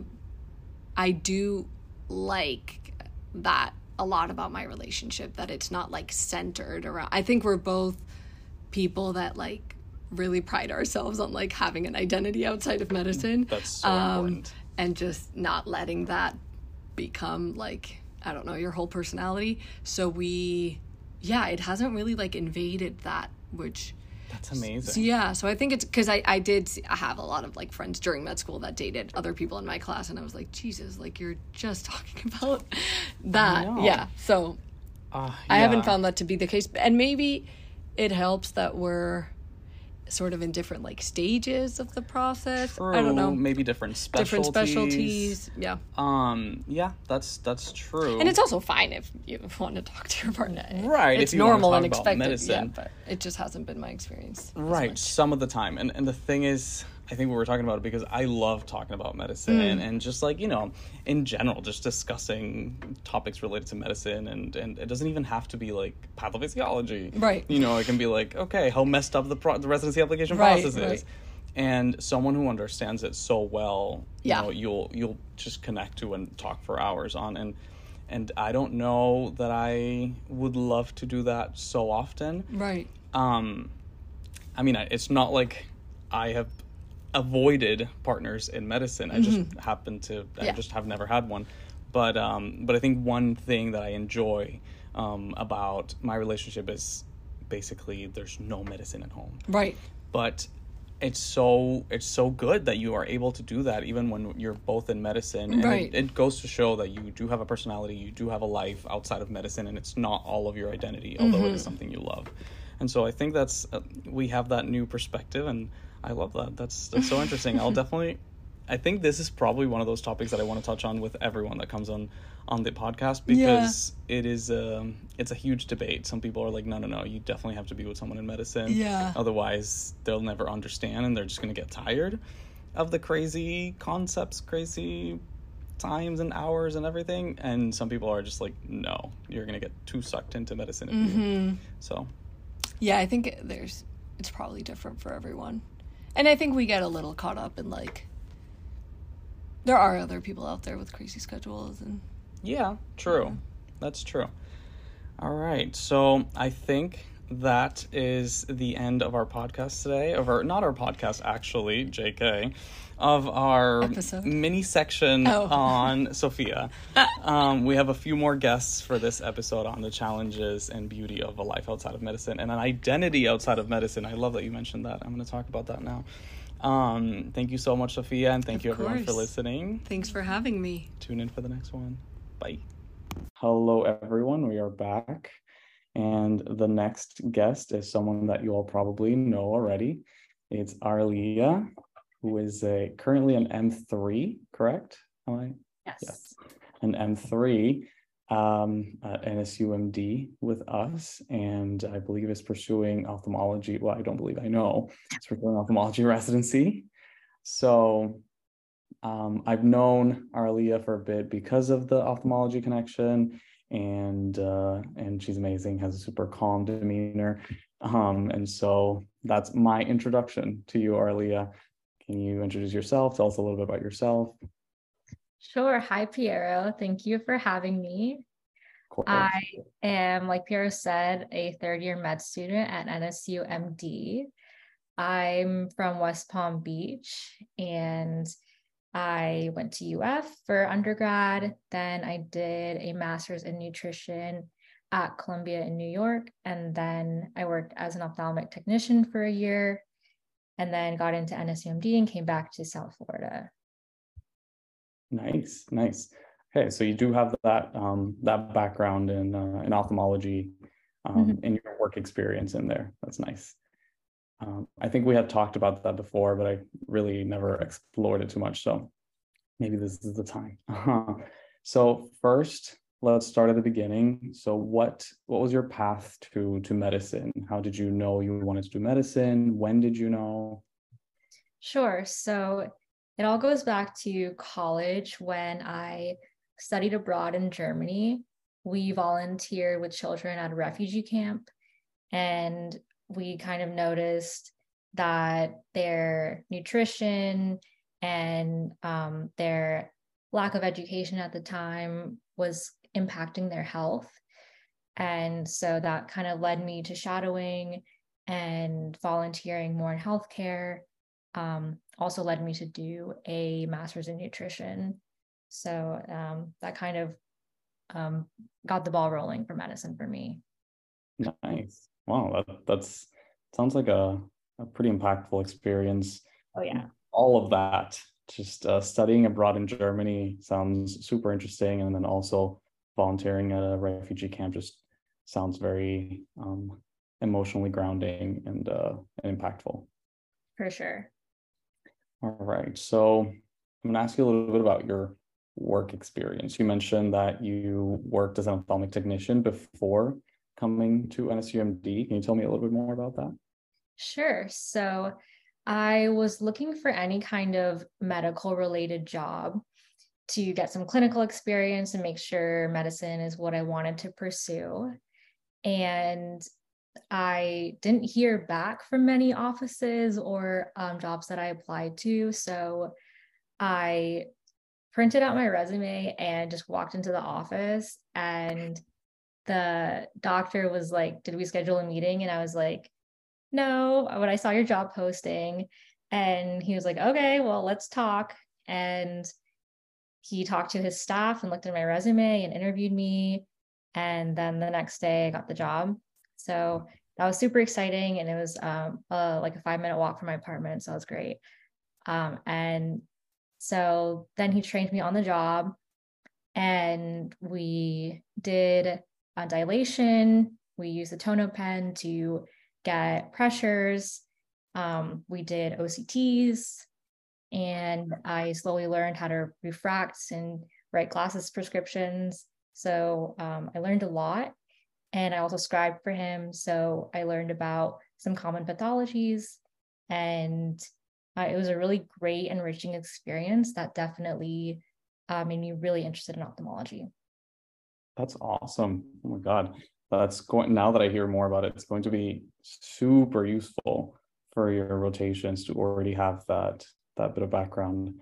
I do like that a lot about my relationship that it's not like centered around. I think we're both people that like really pride ourselves on like having an identity outside of medicine. That's so um, important. And just not letting that become like I don't know your whole personality. So we yeah, it hasn't really like invaded that, which that's amazing. So, yeah, so I think it's because I I did see, I have a lot of like friends during med school that dated other people in my class, and I was like, Jesus, like you're just talking about that. Yeah, so uh, yeah. I haven't found that to be the case, and maybe it helps that we're sort of in different like stages of the process. True. I don't know. Maybe different specialties. Different specialties. Yeah. Um. Yeah. That's that's true. And it's also fine if you want to talk to your partner. Right. It's normal and expected. Medicine. Yeah, but it just hasn't been my experience. Right. Some of the time, and and the thing is, I think we were talking about it because I love talking about medicine mm. and, and just like, you know, in general, just discussing topics related to medicine. And, and it doesn't even have to be like pathophysiology. Right. You know, it can be like, okay, how messed up the, pro- the residency application right, process right. is. And someone who understands it so well, you yeah. know, you'll you'll just connect to and talk for hours on. And and I don't know that I would love to do that so often. Right. Um, I mean, it's not like I have avoided partners in medicine. I just mm-hmm. happen to I yeah. just have never had one. But um, but I think one thing that I enjoy um, about my relationship is basically there's no medicine at home. Right. But it's so it's so good that you are able to do that even when you're both in medicine and right. it, it, goes to show that you do have a personality you do have a life outside of medicine and it's not all of your identity although mm-hmm. it is mm-hmm. something you love and so i think that's uh, we have that new perspective and I love that. That's that's so interesting. I'll definitely. I think this is probably one of those topics that I want to touch on with everyone that comes on on the podcast because yeah. it is um it's a huge debate. Some people are like, no, no, no, you definitely have to be with someone in medicine. Yeah. Otherwise, they'll never understand, and they're just gonna get tired of the crazy concepts, crazy times and hours and everything. And some people are just like, no, you're gonna get too sucked into medicine. Mm-hmm. So. Yeah, I think there's it's probably different for everyone. And I think we get a little caught up in like there are other people out there with crazy schedules and Yeah, true. Yeah. That's true. All right. So I think that is the end of our podcast today. Of our not our podcast actually, JK, of our Episode. mini section oh. on Sofia. um, we have a few more guests for this episode on the challenges and beauty of a life outside of medicine and an identity outside of medicine. I love that you mentioned that. I'm going to talk about that now. Um, thank you so much, Sofia, and thank of you everyone course. for listening. Thanks for having me. Tune in for the next one. Bye. Hello, everyone. We are back. And the next guest is someone that you all probably know already. It's Araliya, who is a, currently an M3, correct? Am I? Yes. yes. An M3 um, at NSUMD with us, and I believe is pursuing ophthalmology. Well, I don't believe I know. It's pursuing ophthalmology residency. So um, I've known Araliya for a bit because of the ophthalmology connection and uh, and she's amazing, has a super calm demeanor. Um, and so that's my introduction to you, Araliya. Can you introduce yourself? Tell us a little bit about yourself. Sure. Hi, Piero. Thank you for having me. I am, like Piero said, a third year med student at NSU MD. I'm from West Palm Beach and I went to UF for undergrad. Then I did a master's in nutrition at Columbia in New York. And then I worked as an ophthalmic technician for a year and then got into NSUMD and came back to South Florida. Nice, nice. Okay, so you do have that um, that background in uh, in ophthalmology um, mm-hmm. in your work experience in there. That's nice. Um, I think we had talked about that before, but I really never explored it too much. So maybe this is the time. so first, let's start at the beginning. So what what was your path to to medicine? How did you know you wanted to do medicine? When did you know? Sure. So it all goes back to college when I studied abroad in Germany. We volunteered with children at a refugee camp and we kind of noticed that their nutrition and um, their lack of education at the time was impacting their health. And so that kind of led me to shadowing and volunteering more in healthcare. Um, also led me to do a master's in nutrition. So um, that kind of um, got the ball rolling for medicine for me. Nice. Wow, that that's sounds like a, a pretty impactful experience. Oh yeah. All of that, just uh, studying abroad in Germany sounds super interesting, and then also volunteering at a refugee camp just sounds very um, emotionally grounding and uh, and impactful. For sure. All right, so I'm going to ask you a little bit about your work experience. You mentioned that you worked as an ophthalmic technician before coming to NSUMD. Can you tell me a little bit more about that? Sure. So I was looking for any kind of medical related job to get some clinical experience and make sure medicine is what I wanted to pursue. And I didn't hear back from many offices or um, jobs that I applied to. So I printed out my resume and just walked into the office and the doctor was like, Did we schedule a meeting? And I was like, No, but I saw your job posting. And he was like, Okay, well, let's talk. And he talked to his staff and looked at my resume and interviewed me. And then the next day I got the job. So that was super exciting. And it was um, like a five minute walk from my apartment. So it was great. Um, and so then he trained me on the job and we did uh, dilation. We use the tonopen to get pressures. Um, we did OCTs, and I slowly learned how to refract and write glasses prescriptions. So um, I learned a lot, and I also scribed for him. So I learned about some common pathologies, and uh, it was a really great, enriching experience that definitely uh, made me really interested in ophthalmology. That's awesome. Oh my God. That's going now that I hear more about it, it's going to be super useful for your rotations to already have that that bit of background.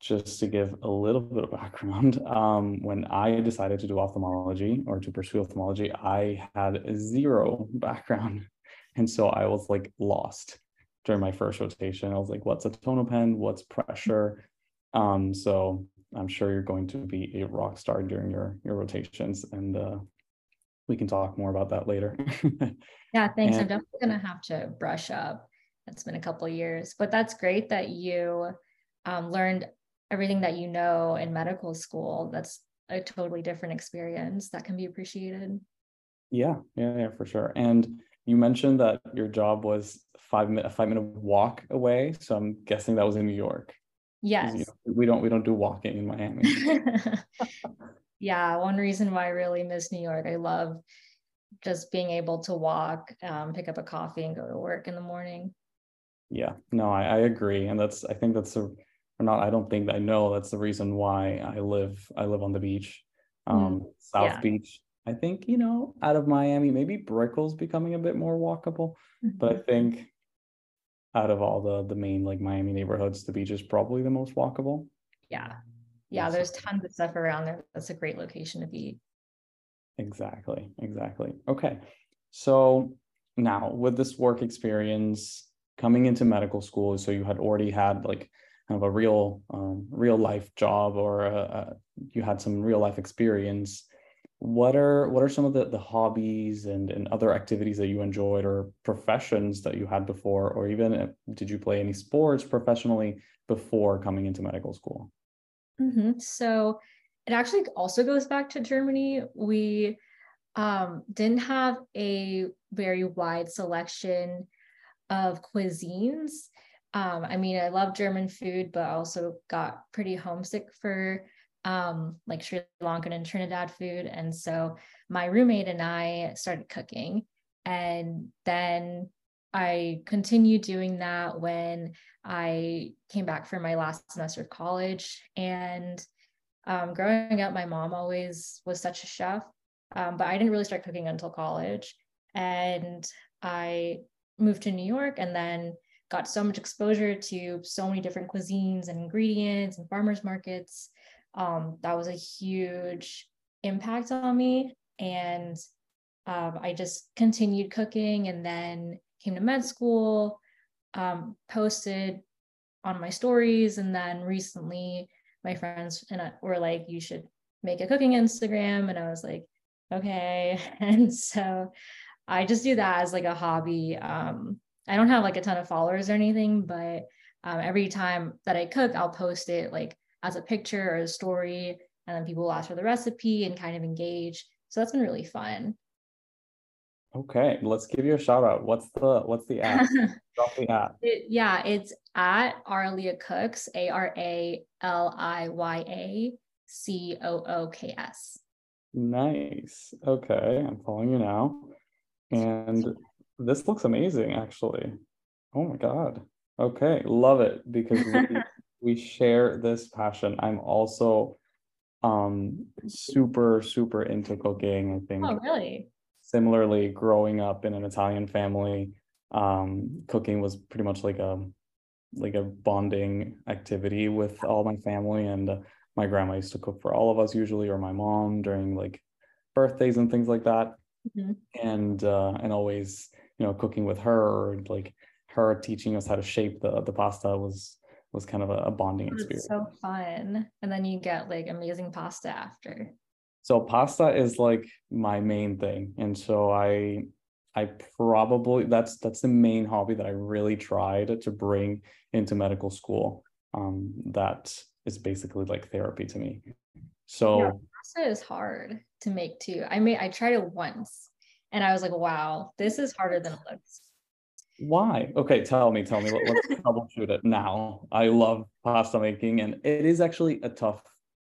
Just to give a little bit of background, um, when I decided to do ophthalmology or to pursue ophthalmology, I had zero background. And so I was like lost during my first rotation. I was like, what's a tonopen? What's pressure? Um, so I'm sure you're going to be a rock star during your your rotations, and uh, we can talk more about that later. yeah, thanks. And, I'm definitely gonna have to brush up. It's been a couple years, but that's great that you um, learned everything that you know in medical school. That's a totally different experience that can be appreciated. Yeah, yeah, yeah, for sure. And you mentioned that your job was five minute a five minute walk away. So I'm guessing that was in New York. Yes. You know, we don't we don't do walking in Miami. yeah, one reason why I really miss New York. I love just being able to walk, um, pick up a coffee, and go to work in the morning. Yeah, no, I, I agree, and that's I think that's a or not. I don't think I know that's the reason why I live I live on the beach, mm, um, mm, South yeah. Beach. I think you know out of Miami, maybe Brickell's becoming a bit more walkable, but I mm-hmm. think out of all the the main like Miami neighborhoods, the beach is probably the most walkable. Yeah. Yeah, there's tons of stuff around there. That's a great location to be. Exactly. Exactly. Okay. So now with this work experience coming into medical school, so you had already had like kind of a real um, real life job or a, a, you had some real life experience what are what are some of the, the hobbies and, and other activities that you enjoyed or professions that you had before or even uh, did you play any sports professionally before coming into medical school? Mm-hmm. so it actually also goes back to germany. We um, didn't have a very wide selection of cuisines. Um, i mean i love german food but also got pretty homesick for um, like Sri Lankan and Trinidad food. And so my roommate and I started cooking. And then I continued doing that when I came back for my last semester of college. And um, growing up, my mom always was such a chef, um, but I didn't really start cooking until college. and I moved to New York and then got so much exposure to so many different cuisines and ingredients and farmers markets. Um, that was a huge impact on me. And um, I just continued cooking and then came to med school, um, posted on my stories. And then recently, my friends and I were like, you should make a cooking Instagram. And I was like, okay. And so I just do that as like a hobby. Um, I don't have like a ton of followers or anything, but um, every time that I cook, I'll post it like as a picture or a story, and then people will ask for the recipe and kind of engage. So that's been really fun. Okay, let's give you a shout out. What's the what's the app? Drop the app. It, yeah, it's at Araliya Cooks, A R A L I Y A C O O K S. Nice. Okay, I'm following you now. And this looks amazing, actually. Oh my God. Okay, love it because we, we share this passion. I'm also um super super into cooking i think oh really similarly growing up in an italian family um cooking was pretty much like a like a bonding activity with all my family and uh, my grandma used to cook for all of us usually or my mom during like birthdays and things like that mm-hmm. and uh, and always you know cooking with her and like her teaching us how to shape the the pasta was was kind of a, a bonding experience. so fun, and then you get like amazing pasta after. So pasta is like my main thing, and so I I probably that's that's the main hobby that I really tried to bring into medical school. Um, that is basically like therapy to me. So yeah, pasta is hard to make too. I made I tried it once and I was like, wow, this is harder than it looks. Why? Okay, tell me, tell me. Let's troubleshoot it now. I love pasta making, and it is actually a tough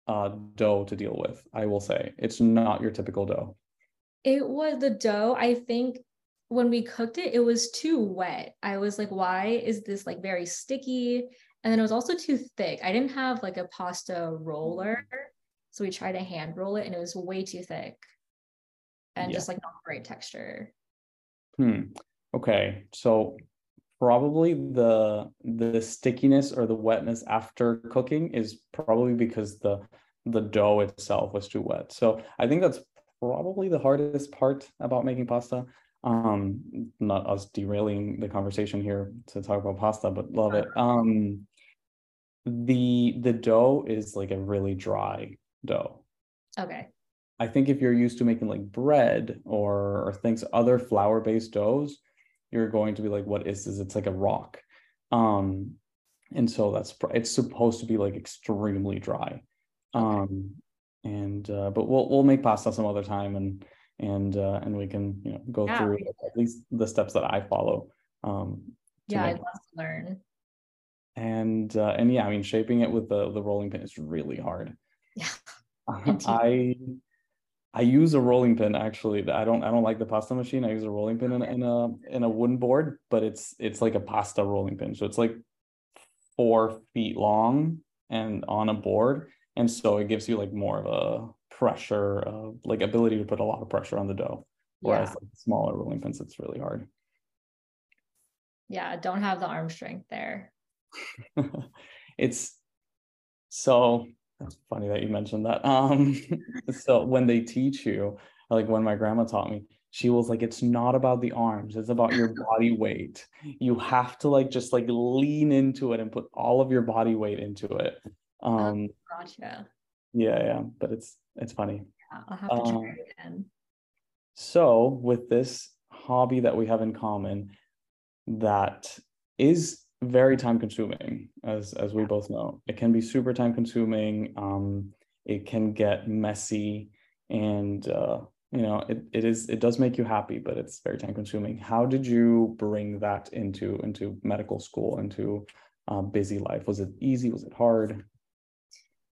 uh, dough to deal with. I will say it's not your typical dough. It was the dough. I think when we cooked it, it was too wet. I was like, why is this like very sticky? And then it was also too thick. I didn't have like a pasta roller, so we tried to hand roll it, and it was way too thick and yeah. just like not great texture. Hmm. Okay. So probably the the stickiness or the wetness after cooking is probably because the the dough itself was too wet. So I think that's probably the hardest part about making pasta. Um, not us derailing the conversation here to talk about pasta, but love it. Um, the the dough is like a really dry dough. Okay. I think if you're used to making like bread or, or things, other flour based doughs, you're going to be like, what is this? It's like a rock. Um, and so that's it's supposed to be like extremely dry. Um, and uh, but we'll we'll make pasta some other time and and uh, and we can you know go yeah. through at least the steps that I follow. Um, yeah, I'd love to learn. And uh, and yeah, I mean, shaping it with the the rolling pin is really hard. Yeah. I I use a rolling pin actually. I don't I don't like the pasta machine. I use a rolling pin in, in a in a wooden board, but it's it's like a pasta rolling pin. So it's like four feet long and on a board, and so it gives you like more of a pressure, uh, like ability to put a lot of pressure on the dough. Whereas yeah. like smaller rolling pins, it's really hard. Yeah, don't have the arm strength there. it's so that's funny that you mentioned that. Um, so when they teach you, like when my grandma taught me, she was like, it's not about the arms, it's about your body weight. You have to like just like lean into it and put all of your body weight into it. Oh, um, oh, gotcha. Yeah, yeah, but it's it's funny. Yeah, I'll have to um, try it again. So with this hobby that we have in common, that is very time consuming as as we both know. It can be super time consuming um it can get messy and uh you know it, it is it does make you happy but it's very time consuming. How did you bring that into into medical school into uh, busy life? Was it easy? Was it hard?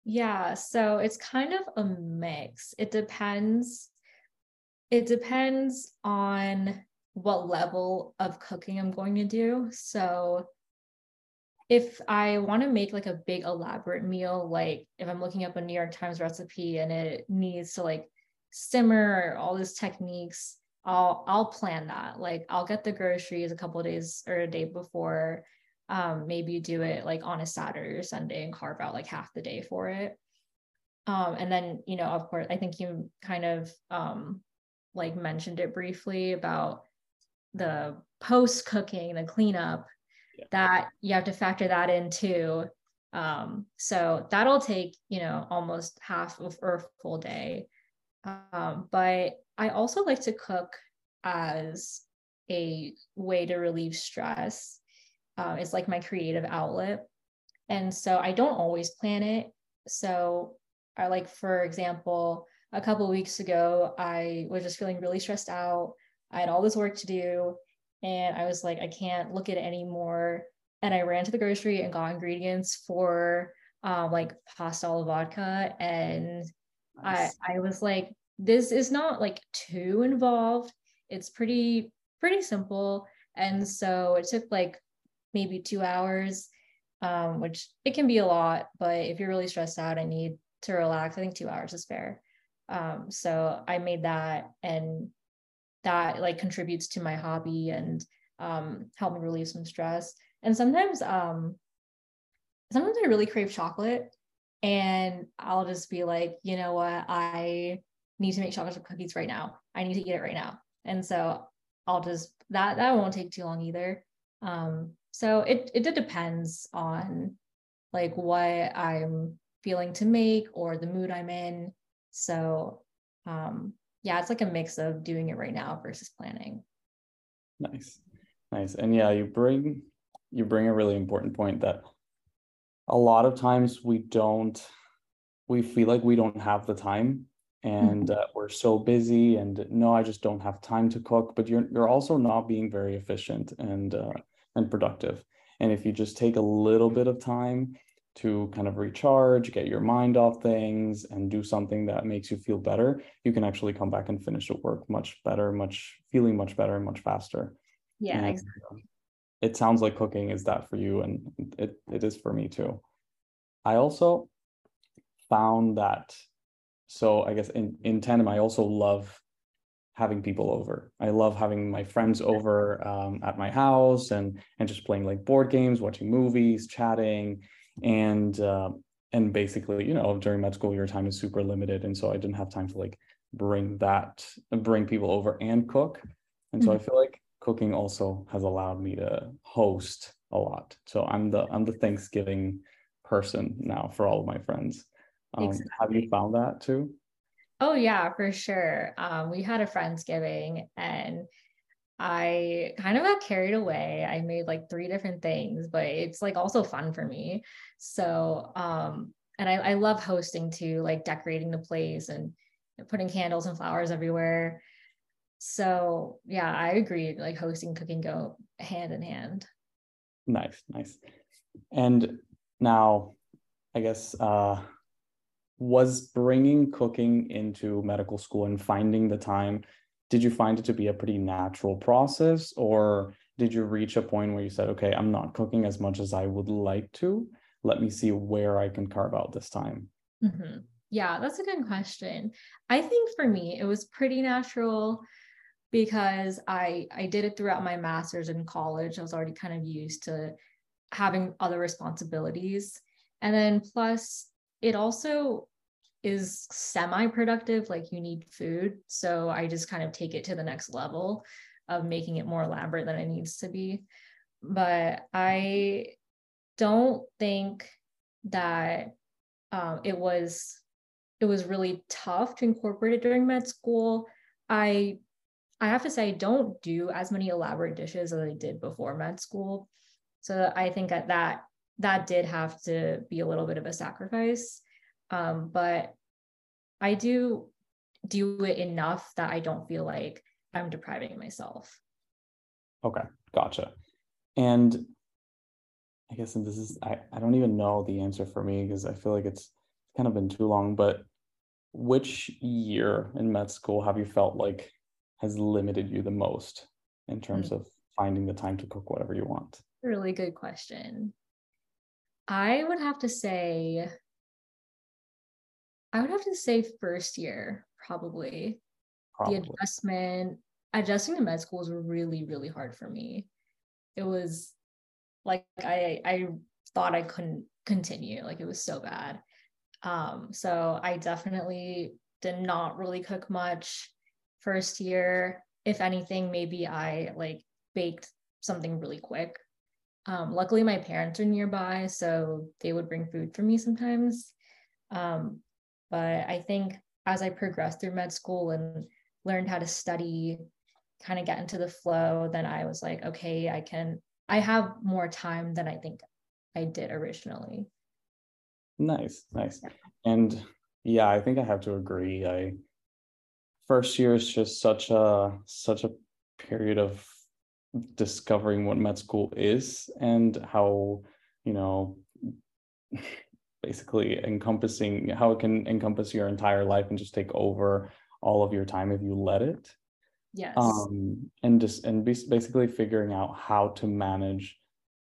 Yeah so it's kind of a mix. It depends it depends on what level of cooking i'm going to do. So if I want to make like a big elaborate meal, like if I'm looking up a New York Times recipe and it needs to like simmer all these techniques, I'll I'll plan that. Like I'll get the groceries a couple days or a day before. Um, maybe do it like on a Saturday or Sunday and carve out like half the day for it. Um, and then, you know, of course, I think you kind of um, like mentioned it briefly about the post cooking, the cleanup, yeah. that you have to factor that in too. Um, so that'll take, you know, almost half of or full day. Um, but I also like to cook as a way to relieve stress. Uh, it's like my creative outlet. And so I don't always plan it. So I like, for example, a couple weeks ago, I was just feeling really stressed out. I had all this work to do. And I was like, I can't look at it anymore. And I ran to the grocery and got ingredients for um, like pasta alla vodka. And nice. I, I was like, this is not like too involved. It's pretty, pretty simple. And so it took like maybe two hours, um, which it can be a lot, but if you're really stressed out and need to relax, I think two hours is fair. Um, so I made that and that like contributes to my hobby and um, help me relieve some stress. And sometimes, um, sometimes I really crave chocolate and I'll just be like, you know what, I need to make chocolate chip cookies right now. I need to eat it right now. And so I'll just that that won't take too long either. Um, so it it depends on like what I'm feeling to make or the mood I'm in. So um yeah, it's like a mix of doing it right now versus planning. Nice. Nice. And yeah, you bring you bring a really important point that a lot of times we don't we feel like we don't have the time and mm-hmm. uh, we're so busy and no i just don't have time to cook but you're you're also not being very efficient and uh, and productive and if you just take a little bit of time to kind of recharge get your mind off things and do something that makes you feel better you can actually come back and finish the work much better much feeling much better and much faster. Yeah and, exactly. It sounds like cooking is that for you and it, it is for me too. I also found that so i guess in, in tandem i also love having people over. I love having my friends over um, at my house and and just playing like board games watching movies chatting and uh, and basically you know during med school your time is super limited and so i didn't have time to like bring that bring people over and cook and so mm-hmm. i feel like cooking also has allowed me to host a lot so i'm the i'm the thanksgiving person now for all of my friends um, exactly. Have you found that too? Oh yeah, for sure. Um, we had a friendsgiving and I kind of got carried away. I made like three different things, but it's like also fun for me. So, um, and I, I love hosting too, like decorating the place and putting candles and flowers everywhere. So yeah, I agree. Like hosting, cooking go hand in hand. Nice, nice. And now, I guess uh, was bringing cooking into medical school and finding the time did you find it to be a pretty natural process or did you reach a point where you said okay i'm not cooking as much as i would like to. Let me see where i can carve out this time mm-hmm. yeah that's a good question. I think for me it was pretty natural because i i did it throughout my masters in college. I was already kind of used to having other responsibilities. And then plus it also is semi productive like you need food. So i just kind of take it to the next level of making it more elaborate than it needs to be. But i don't think that um, it was it was really tough to incorporate it during med school. I i have to say i don't do as many elaborate dishes as i did before med school. So i think that that that did have to be a little bit of a sacrifice um, but I do do it enough that I don't feel like I'm depriving myself. Okay, gotcha. And I guess this is I, I don't even know the answer for me because I feel like it's kind of been too long, but which year in med school have you felt like has limited you the most in terms mm-hmm. of finding the time to cook whatever you want? Really good question. I would have to say I would have to say first year, probably. probably. The adjustment adjusting to med school was really, really hard for me. It was like I I thought I couldn't continue. Like it was so bad. Um, so I definitely did not really cook much first year. If anything, maybe I like baked something really quick. Um, luckily, my parents are nearby, so they would bring food for me sometimes. Um, but I think as I progressed through med school and learned how to study, kind of get into the flow, then I was like, okay, I can, I have more time than I think I did originally. Nice, nice. Yeah. And yeah, I think I have to agree. I first year is just such a such a period of discovering what med school is and how, you know, basically encompassing how it can encompass your entire life and just take over all of your time if you let it. Yes. Um and just and basically figuring out how to manage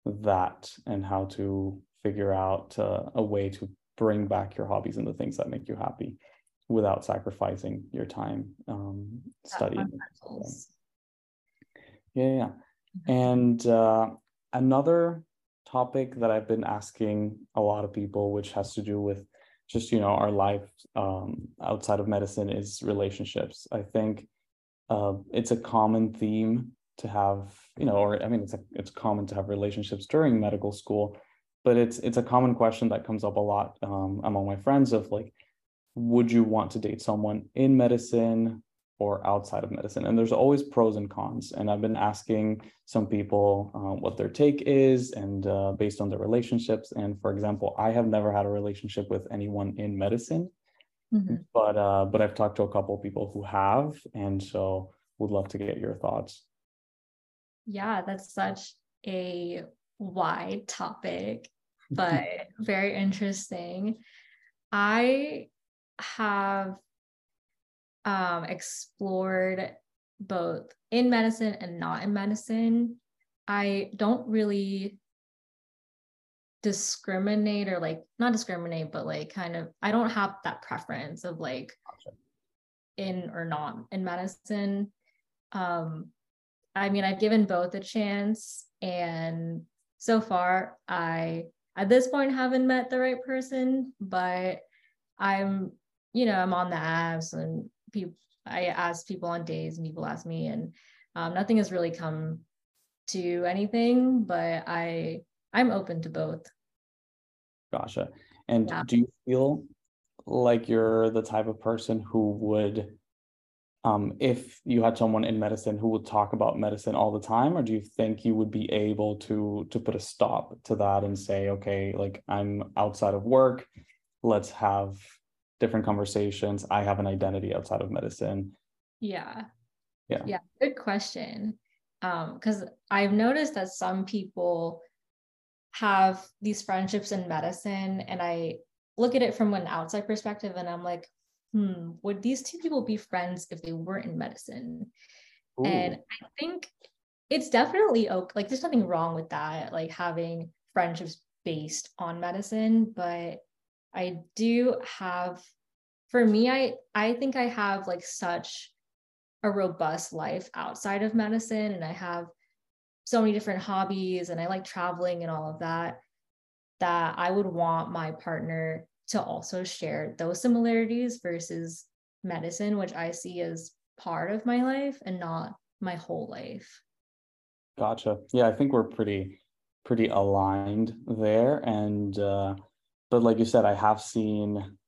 that and how to figure out uh, a way to bring back your hobbies and the things that make you happy without sacrificing your time um studying yeah yeah. Mm-hmm. and uh another topic that I've been asking a lot of people, which has to do with just you know our life um, outside of medicine, is relationships. I think uh, it's a common theme to have, you know, or I mean, it's a, it's common to have relationships during medical school, but it's it's a common question that comes up a lot um, among my friends of like, would you want to date someone in medicine? Or outside of medicine. And there's always pros and cons. And I've been asking some people uh, what their take is and uh, based on their relationships. And for example, I have never had a relationship with anyone in medicine, mm-hmm. but uh, but I've talked to a couple of people who have, and so would love to get your thoughts. Yeah, that's such a wide topic, but very interesting. I have um, explored both in medicine and not in medicine. I don't really discriminate or like not discriminate, but like kind of I don't have that preference of like in or not in medicine. Um, I mean, I've given both a chance, and so far, I at this point haven't met the right person, but I'm, you know, I'm on the apps and people I ask people on days and people ask me and um, nothing has really come to anything, but I I'm open to both. Gotcha. And yeah. do you feel like you're the type of person who would um, if you had someone in medicine who would talk about medicine all the time or do you think you would be able to to put a stop to that and say okay like i'm outside of work let's have different conversations. I have an identity outside of medicine. Yeah. Yeah. Yeah good question. Um because i've noticed that some people have these friendships in medicine and i look at it from an outside perspective and i'm like hmm would these two people be friends if they weren't in medicine? Ooh. and i think it's definitely okay like there's nothing wrong with that like having friendships based on medicine but I do have for me I I think I have like such a robust life outside of medicine and I have so many different hobbies and I like traveling and all of that that I would want my partner to also share those similarities versus medicine which I see as part of my life and not my whole life. Gotcha. Yeah, I think we're pretty pretty aligned there and uh but like you said, I have seen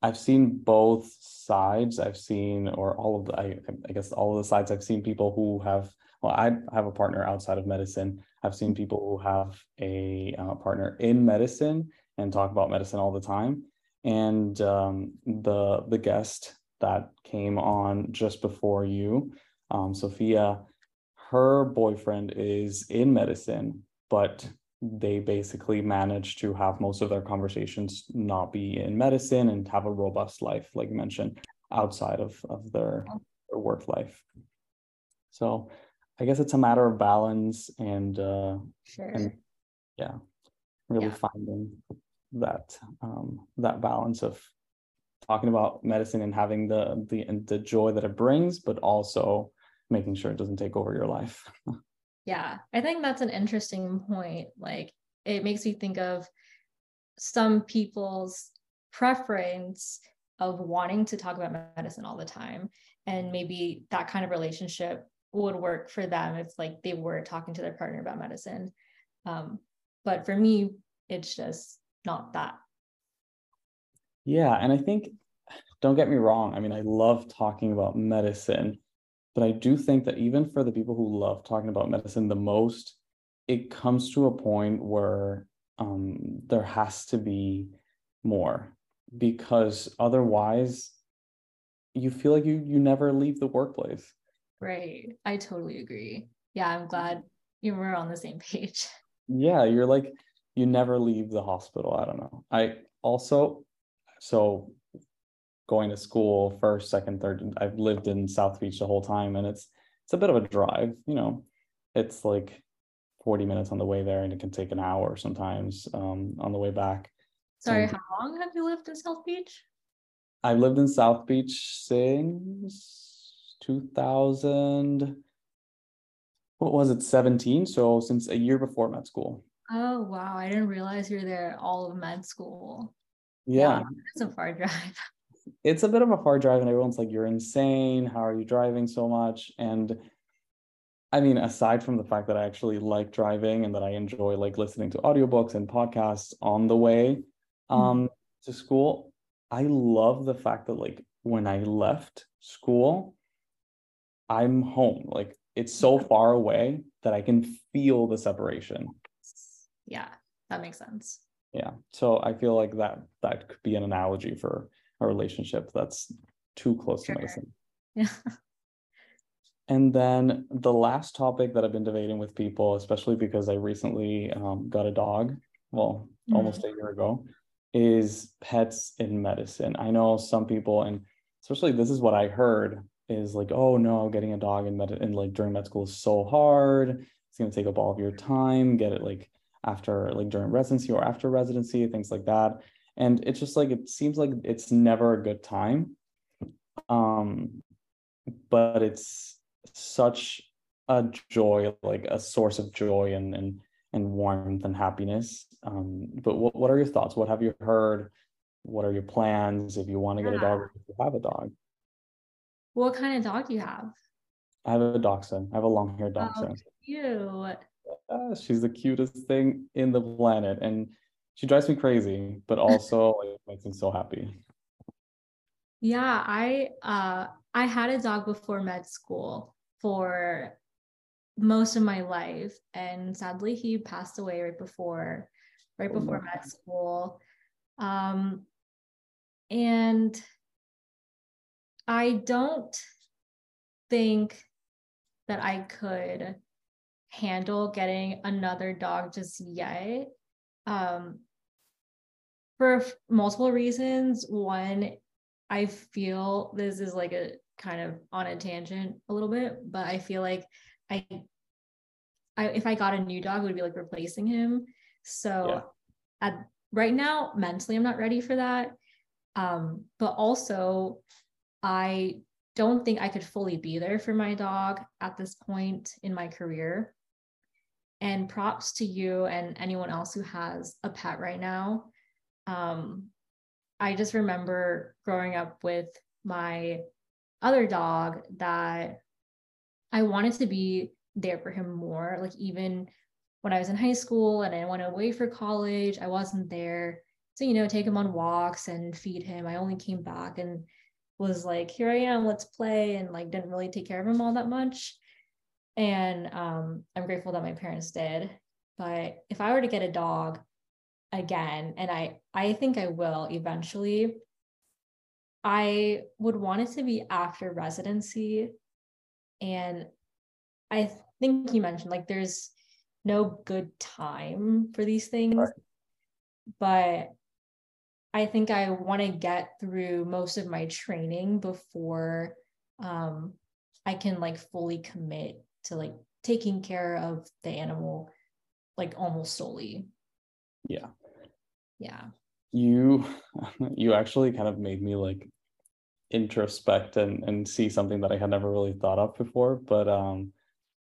I've seen both sides. I've seen, or all of the, I, I, guess all of the sides. I've seen people who have, well, I have a partner outside of medicine. I've seen people who have a uh, partner in medicine and talk about medicine all the time. And um, the the guest that came on just before you, um, Sofia, her boyfriend is in medicine, but they basically manage to have most of their conversations not be in medicine and have a robust life, like you mentioned, outside of, of their, their work life. So I guess it's a matter of balance and uh sure. and yeah, really yeah. finding that um that balance of talking about medicine and having the the the joy that it brings, but also making sure it doesn't take over your life. yeah, I think that's an interesting point. Like it makes me think of some people's preference of wanting to talk about medicine all the time and maybe that kind of relationship would work for them if like they were talking to their partner about medicine um, but for me it's just not that yeah and i think don't get me wrong i mean i love talking about medicine but i do think that even for the people who love talking about medicine the most it comes to a point where um, there has to be more. Because otherwise you feel like you you never leave the workplace. Right. I totally agree. Yeah i'm glad you were on the same page. Yeah you're like you never leave the hospital i don't know. I also so going to school first second third i've lived in south beach the whole time and it's it's a bit of a drive you know? It's like 40 minutes on the way there and it can take an hour sometimes um, on the way back. Sorry and how long have you lived in south beach? I've lived in south beach since 2000 what was it 17 so since a year before med school. Oh wow. I didn't realize you're there all of med school. Yeah, yeah it's a far drive it's a bit of a hard drive and everyone's like you're insane how are you driving so much and i mean aside from the fact that i actually like driving and that i enjoy like listening to audiobooks and podcasts on the way mm-hmm. um mm-hmm. to school i love the fact that like when i left school i'm home like it's so far away that I can feel the separation. Yeah, that makes sense. Yeah. So I feel like that that could be an analogy for a relationship that's too close sure. to medicine. Yeah. And then the last topic that I've been debating with people, especially because I recently um, got a dog, well, mm. almost a year ago, is pets in medicine. I know some people, and especially this is what I heard is like, oh no, getting a dog in med in like during med school is so hard. It's gonna take up all of your time. Get it like after like during residency or after residency, things like that. And it's just like it seems like it's never a good time. Um, but it's such a joy, like a source of joy and and and warmth and happiness. Um, but what, what are your thoughts? What have you heard? What are your plans if you want to get a dog if you have a dog? What kind of dog do you have? I have a dachshund. I have a long-haired oh, dachshund. Oh, cute. Uh, she's the cutest thing in the planet, and she drives me crazy, but also like, makes me so happy. Yeah, I uh I had a dog before med school for most of my life, and sadly he passed away right before right oh, before med school. Um, and I don't think that I could handle getting another dog just yet. Um, for multiple reasons. One, I feel this is like a kind of on a tangent a little bit, but I feel like I, I if I got a new dog, it would be like replacing him. So yeah. at right now, mentally, I'm not ready for that. Um, but also I don't think I could fully be there for my dog at this point in my career. And props to you and anyone else who has a pet right now. Um, I just remember growing up with my other dog that I wanted to be there for him more. Like, even when I was in high school and I went away for college, I wasn't there. So, you know, take him on walks and feed him. I only came back and was like, here I am, let's play, and like didn't really take care of him all that much. And um, I'm grateful that my parents did. But if I were to get a dog again, and I I think I will eventually, I would want it to be after residency. And I think you mentioned like there's no good time for these things. Right. But I think I want to get through most of my training before um, I can like fully commit to like taking care of the animal like almost solely. Yeah. Yeah. You you actually kind of made me like introspect and and see something that I had never really thought of before. But um,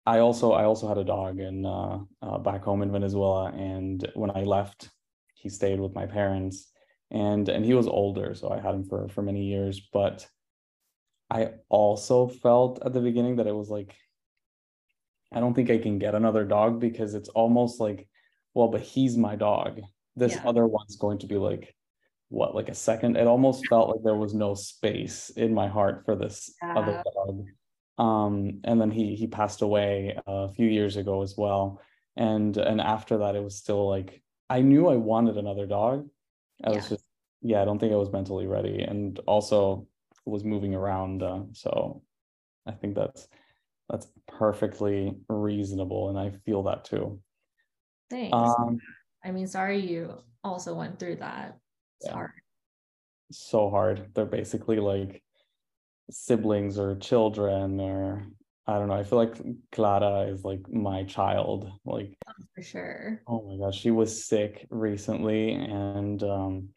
I also I also had a dog in uh, uh, back home in Venezuela, and when I left, he stayed with my parents, and and he was older, so I had him for for many years. But I also felt at the beginning that it was like I don't think I can get another dog because it's almost like, well, but he's my dog. This yeah. other one's going to be like what like a second it almost felt like there was no space in my heart for this other dog um and then he he passed away a few years ago as well and and after that it was still like i knew i wanted another dog i yeah. was just yeah i don't think i was mentally ready and also was moving around uh, so i think that's that's perfectly reasonable and i feel that too thanks um, i mean sorry you also went through that it's yeah. hard. So hard. They're basically like siblings or children or I don't know. I feel like Clara is like my child. Like oh, for sure. Oh my gosh, she was sick recently and um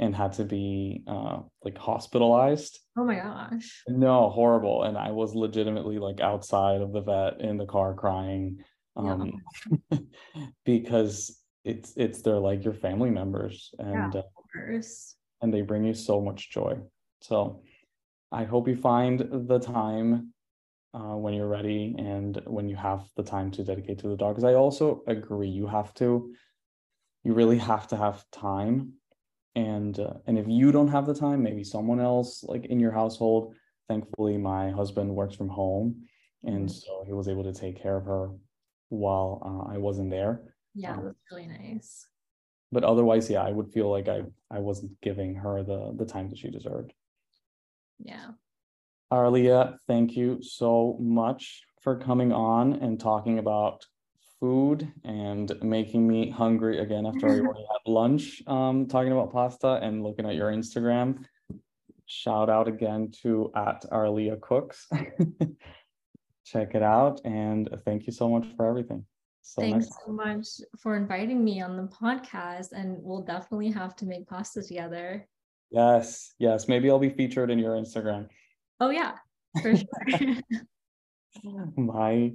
and had to be uh like hospitalized. Oh my gosh. No, horrible. And I was legitimately like outside of the vet in the car crying. Um yeah. because it's it's they're like your family members and yeah, uh, and they bring you so much joy so i hope you find the time uh, when you're ready and when you have the time to dedicate to the dog because i also agree you have to you really have to have time and uh, and if you don't have the time maybe someone else like in your household thankfully my husband works from home and mm-hmm. so he was able to take care of her while uh, i wasn't there yeah, um, that's really nice. But otherwise, yeah, I would feel like I I wasn't giving her the the time that she deserved. Yeah. Araliya, thank you so much for coming on and talking about food and making me hungry again after I already had lunch um, talking about pasta and looking at your Instagram. Shout out again to at Araliya Cooks. Check it out and thank you so much for everything. So Thanks nice. so much for inviting me on the podcast, and we'll definitely have to make pasta together. Yes, yes. Maybe I'll be featured in your Instagram. Oh yeah, for sure. Bye.